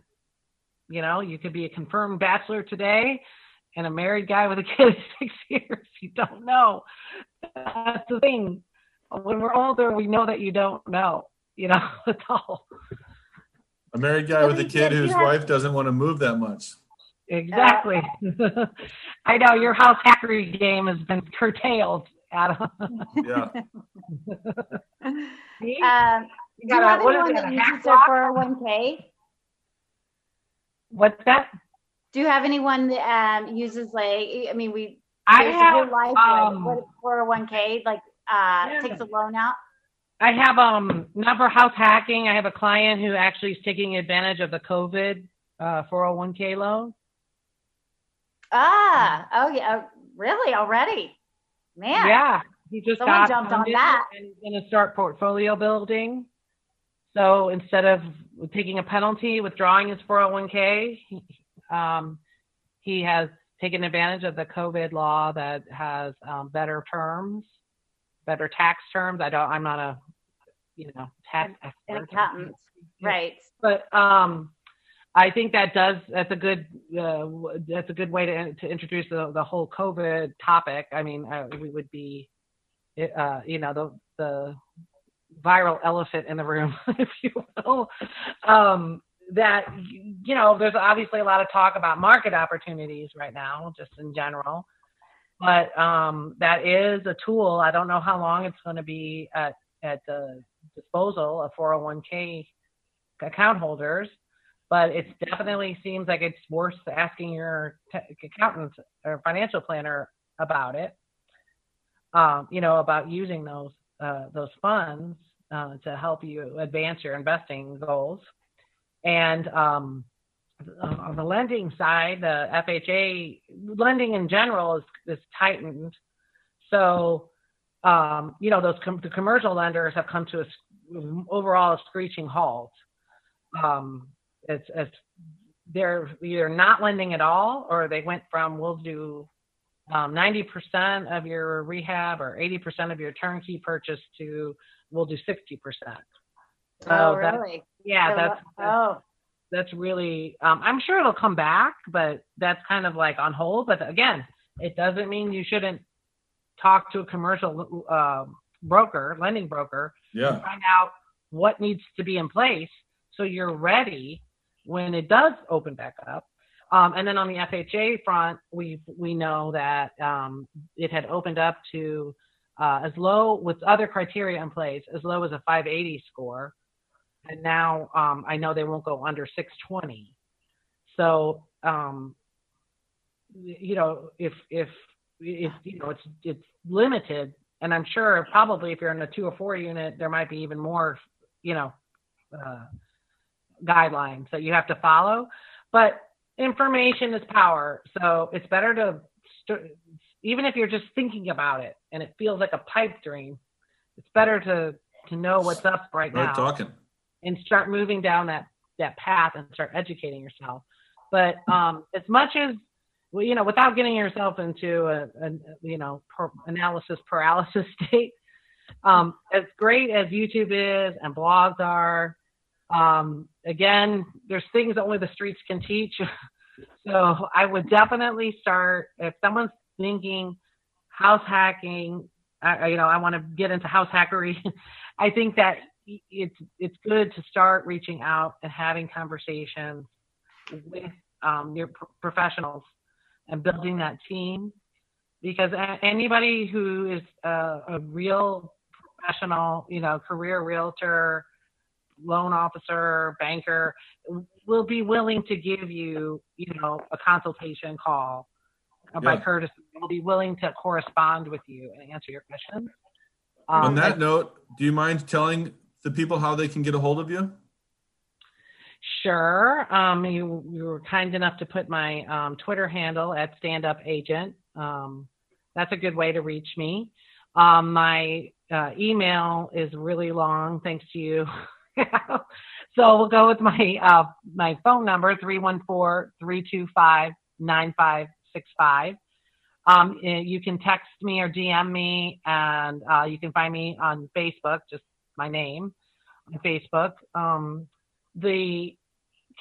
You know, you could be a confirmed bachelor today and a married guy with a kid of six years. You don't know. That's the thing. When we're older, we know that you don't know. You know, at all. A married guy with a kid whose wife doesn't want to move that much. Exactly. I know your house hackery game has been curtailed, Adam. yeah. um, do you have anyone that uses their 401k? What's that? Do you have anyone that um, uses like? I mean, we. I have life um, like four hundred oh one k like uh, yeah. takes a loan out. I have um not for house hacking. I have a client who actually is taking advantage of the COVID uh, 401k loan. Ah, oh yeah, really already, man. Yeah, he just Someone jumped on that. And he's going to start portfolio building. So instead of taking a penalty, withdrawing his 401k, he, um, he has taken advantage of the COVID law that has um, better terms, better tax terms. I don't. I'm not a, you know, tax An accountant, right? But um, I think that does. That's a good. Uh, that's a good way to to introduce the the whole COVID topic. I mean, uh, we would be, uh, you know, the the viral elephant in the room, if you will. Um, that you know there's obviously a lot of talk about market opportunities right now just in general but um, that is a tool i don't know how long it's going to be at at the disposal of 401k account holders but it definitely seems like it's worth asking your accountant or financial planner about it um, you know about using those uh, those funds uh, to help you advance your investing goals and um, on the lending side, the FHA lending in general is, is tightened. So, um, you know, those com- the commercial lenders have come to a overall a screeching halt. Um, it's, it's they're either not lending at all, or they went from we'll do um, 90% of your rehab or 80% of your turnkey purchase to we'll do 60%. So oh, really? Yeah, that's, that's oh. That's really. Um, I'm sure it'll come back, but that's kind of like on hold. But again, it doesn't mean you shouldn't talk to a commercial uh, broker, lending broker, yeah. find out what needs to be in place so you're ready when it does open back up. Um, and then on the FHA front, we we know that um, it had opened up to uh, as low with other criteria in place, as low as a 580 score and now um, I know they won't go under 620. So um, you know, if if if you know it's it's limited, and I'm sure probably if you're in a two or four unit, there might be even more, you know, uh, guidelines that you have to follow. But information is power, so it's better to st- even if you're just thinking about it and it feels like a pipe dream, it's better to to know what's up right now talking. and start moving down that that path and start educating yourself. But um, as much as well, you know, without getting yourself into a, a you know per, analysis paralysis state, um, as great as YouTube is and blogs are, um, again, there's things that only the streets can teach. so I would definitely start if someone's thinking house hacking. I, you know, I want to get into house hackery. I think that it's it's good to start reaching out and having conversations with um, your pro- professionals and building that team because anybody who is a, a real professional, you know, career realtor, loan officer, banker, will be willing to give you, you know, a consultation call uh, by Yeah. courtesy. Will be willing to correspond with you and answer your questions. On Um, that note, do you mind telling the people how they can get a hold of you? Sure. Um, you, you were kind enough to put my um, Twitter handle at Stand Up Agent. Um, that's a good way to reach me. Um, my uh, email is really long, thanks to you. so we'll go with my uh, my phone number 314-325-9565. Um, eh, you can text me or DM me, and uh, you can find me on Facebook, just my name on Facebook. The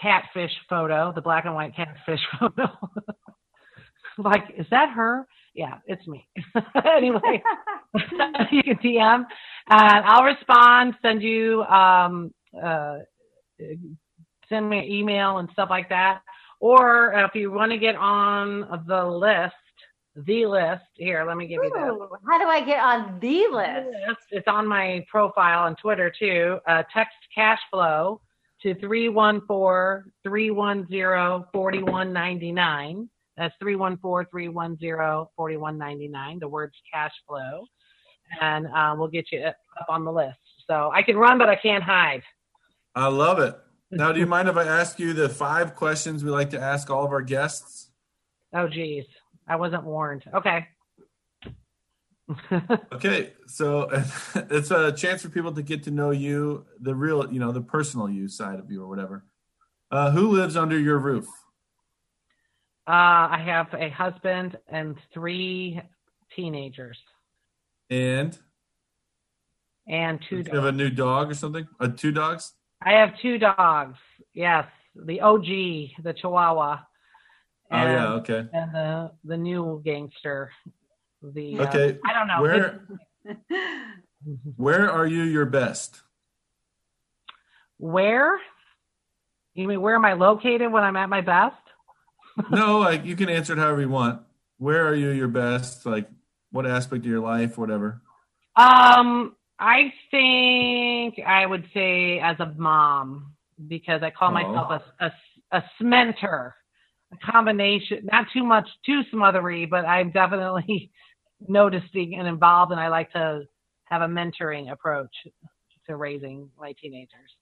catfish photo, the black and white catfish photo. like, is that her? Yeah, it's me. anyway, you can DM and I'll respond, send you, um, uh, send me an email and stuff like that. Or if you want to get on the list, the list, here, let me give you that Ooh, how do I get on the list? list. It's on my profile on Twitter too. Uh, text cash flow to 314-310-4199. That's 314-310-4199. The words cash flow. And uh, we'll get you up on the list. So I can run, but I can't hide. I love it. Now, do you mind if I ask you the five questions we like to ask all of our guests? Oh, geez. I wasn't warned. Okay. Okay, so it's a chance for people to get to know you, the real, you know, the personal you side of you or whatever. Uh, who lives under your roof? Uh, I have a husband and three teenagers And and two do you have a new dog or something? Uh, two dogs? I have two dogs. Yes, the OG, the Chihuahua. Oh yeah, okay. and the the new gangster. The uh, Okay, I don't know. where where are you your best? Where? You mean where am I located when I'm at my best? No, like you can answer it however you want. Where are you your best? Like what aspect of your life, whatever. Um, I think I would say as a mom because I call Oh. myself a, a a cementer, a combination. Not too much, too smothery, but I'm definitely noticing and involved, and I like to have a mentoring approach to raising my teenagers.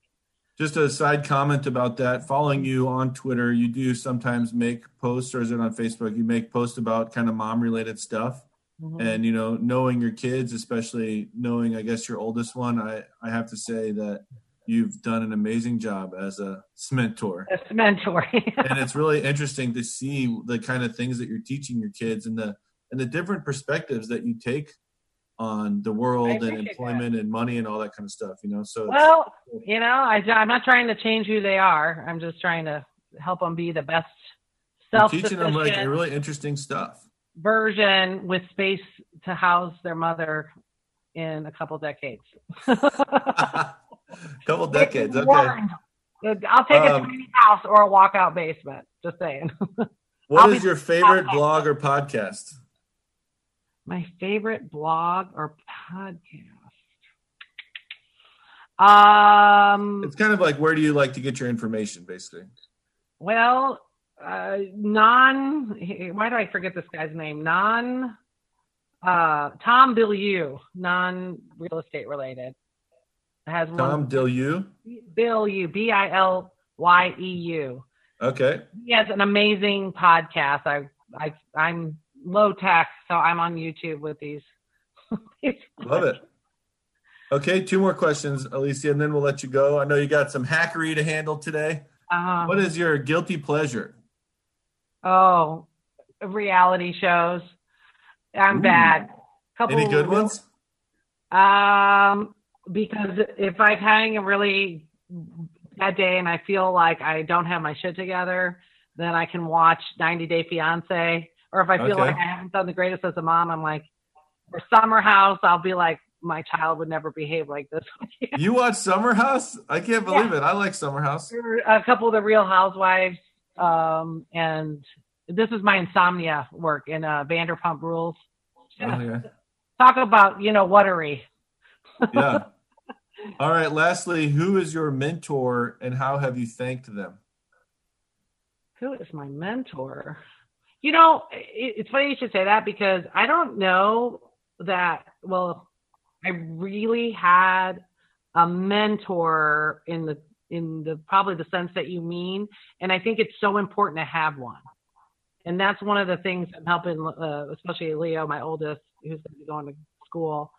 Just a side comment about that. Following you on Twitter, you do sometimes make posts, or is it on Facebook? You make posts about kind of mom related stuff. Mhm. And you know, knowing your kids, especially knowing, I guess, your oldest one, I I have to say that you've done an amazing job as a mentor. a mentor. and it's really interesting to see the kind of things that you're teaching your kids and the and the different perspectives that you take on the world and employment and money and all that kind of stuff. You know, so well, you know, I, I'm not trying to change who they are. I'm just trying to help them be the best self-sufficient teaching them like really interesting stuff. version with space to house their mother in a couple decades. couple decades. Okay. Warned. I'll take a Um, tiny house or a walkout basement. Just saying. What I'll is your favorite blog or podcast? My favorite blog or podcast. Um. It's kind of like where do you like to get your information, basically. Well, uh, non. Why do I forget this guy's name? Non. Uh, Tom Bilyeu, non real estate related. Has Tom Bilyeu. Bill U B I L Y E U. Okay. He has an amazing podcast. I I I'm low tech, so I'm on YouTube with these. Love it. Okay, two more questions, Alicia, and then we'll let you go. I know you got some hackery to handle today. Uh, what is your guilty pleasure? Oh, reality shows. I'm Ooh. bad. Couple Any good ones? Um, because if I'm having a really bad day and I feel like I don't have my shit together, then I can watch 90 Day Fiance. Or if I feel okay. like I haven't done the greatest as a mom, I'm like, for Summer House, I'll be like, my child would never behave like this. you watch Summer House? I can't believe yeah. it. I like Summer House. A couple of the Real Housewives, um, and this is my insomnia work in uh, Vanderpump Rules. Oh, yeah. Talk about you know whatery. yeah. All right. Lastly, who is your mentor, and how have you thanked them? Who is my mentor? You know, it, it's funny you should say that because I don't know that. Well, I really had a mentor in the in the probably the sense that you mean, and I think it's so important to have one. And that's one of the things I'm helping, uh, especially Leo, my oldest, who's going to be going to school.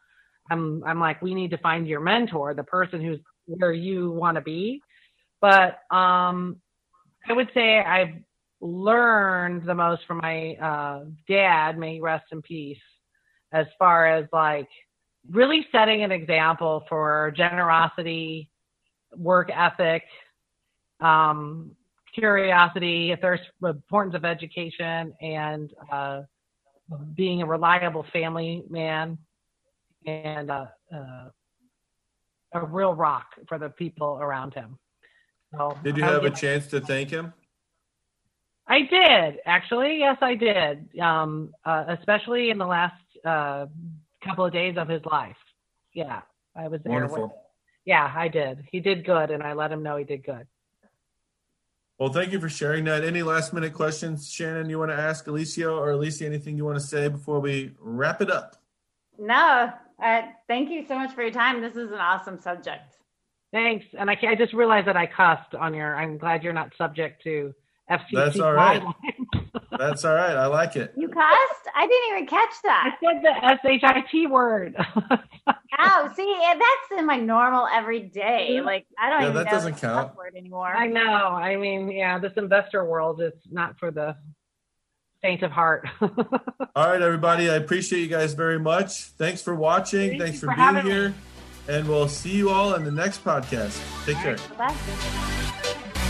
I'm I'm like, we need to find your mentor, the person who's where you want to be. But um, I would say I've learned the most from my uh, dad, may he rest in peace, as far as like really setting an example for generosity, work ethic, um, curiosity, a thirst for importance of education, and uh, being a reliable family man, and uh, uh, a real rock for the people around him. So, did you have a chance to thank him? I did actually. Yes, I did. Um, uh, especially in the last uh, couple of days of his life. Yeah, I was there. Wonderful. yeah, I did. He did good, and I let him know he did good. Well, thank you for sharing that. Any last minute questions, Shannon, you want to ask Alicia or Alicia, anything you want to say before we wrap it up? No, uh, thank you so much for your time. This is an awesome subject. Thanks. And I, I just realized that I cussed on your, I'm glad you're not subject to FCC That's all right. That's all right. I like it. You cussed? I didn't even catch that. I said the shit word. oh, see, eh, that's in my normal everyday. Like I don't yeah, even that know doesn't count word anymore. I know. I mean, yeah, this investor world is not for the faint of heart. all right, everybody. I appreciate you guys very much. Thanks for watching. Thank Thanks for, for being here. Me. And we'll see you all in the next podcast. Take all care. Right, bye.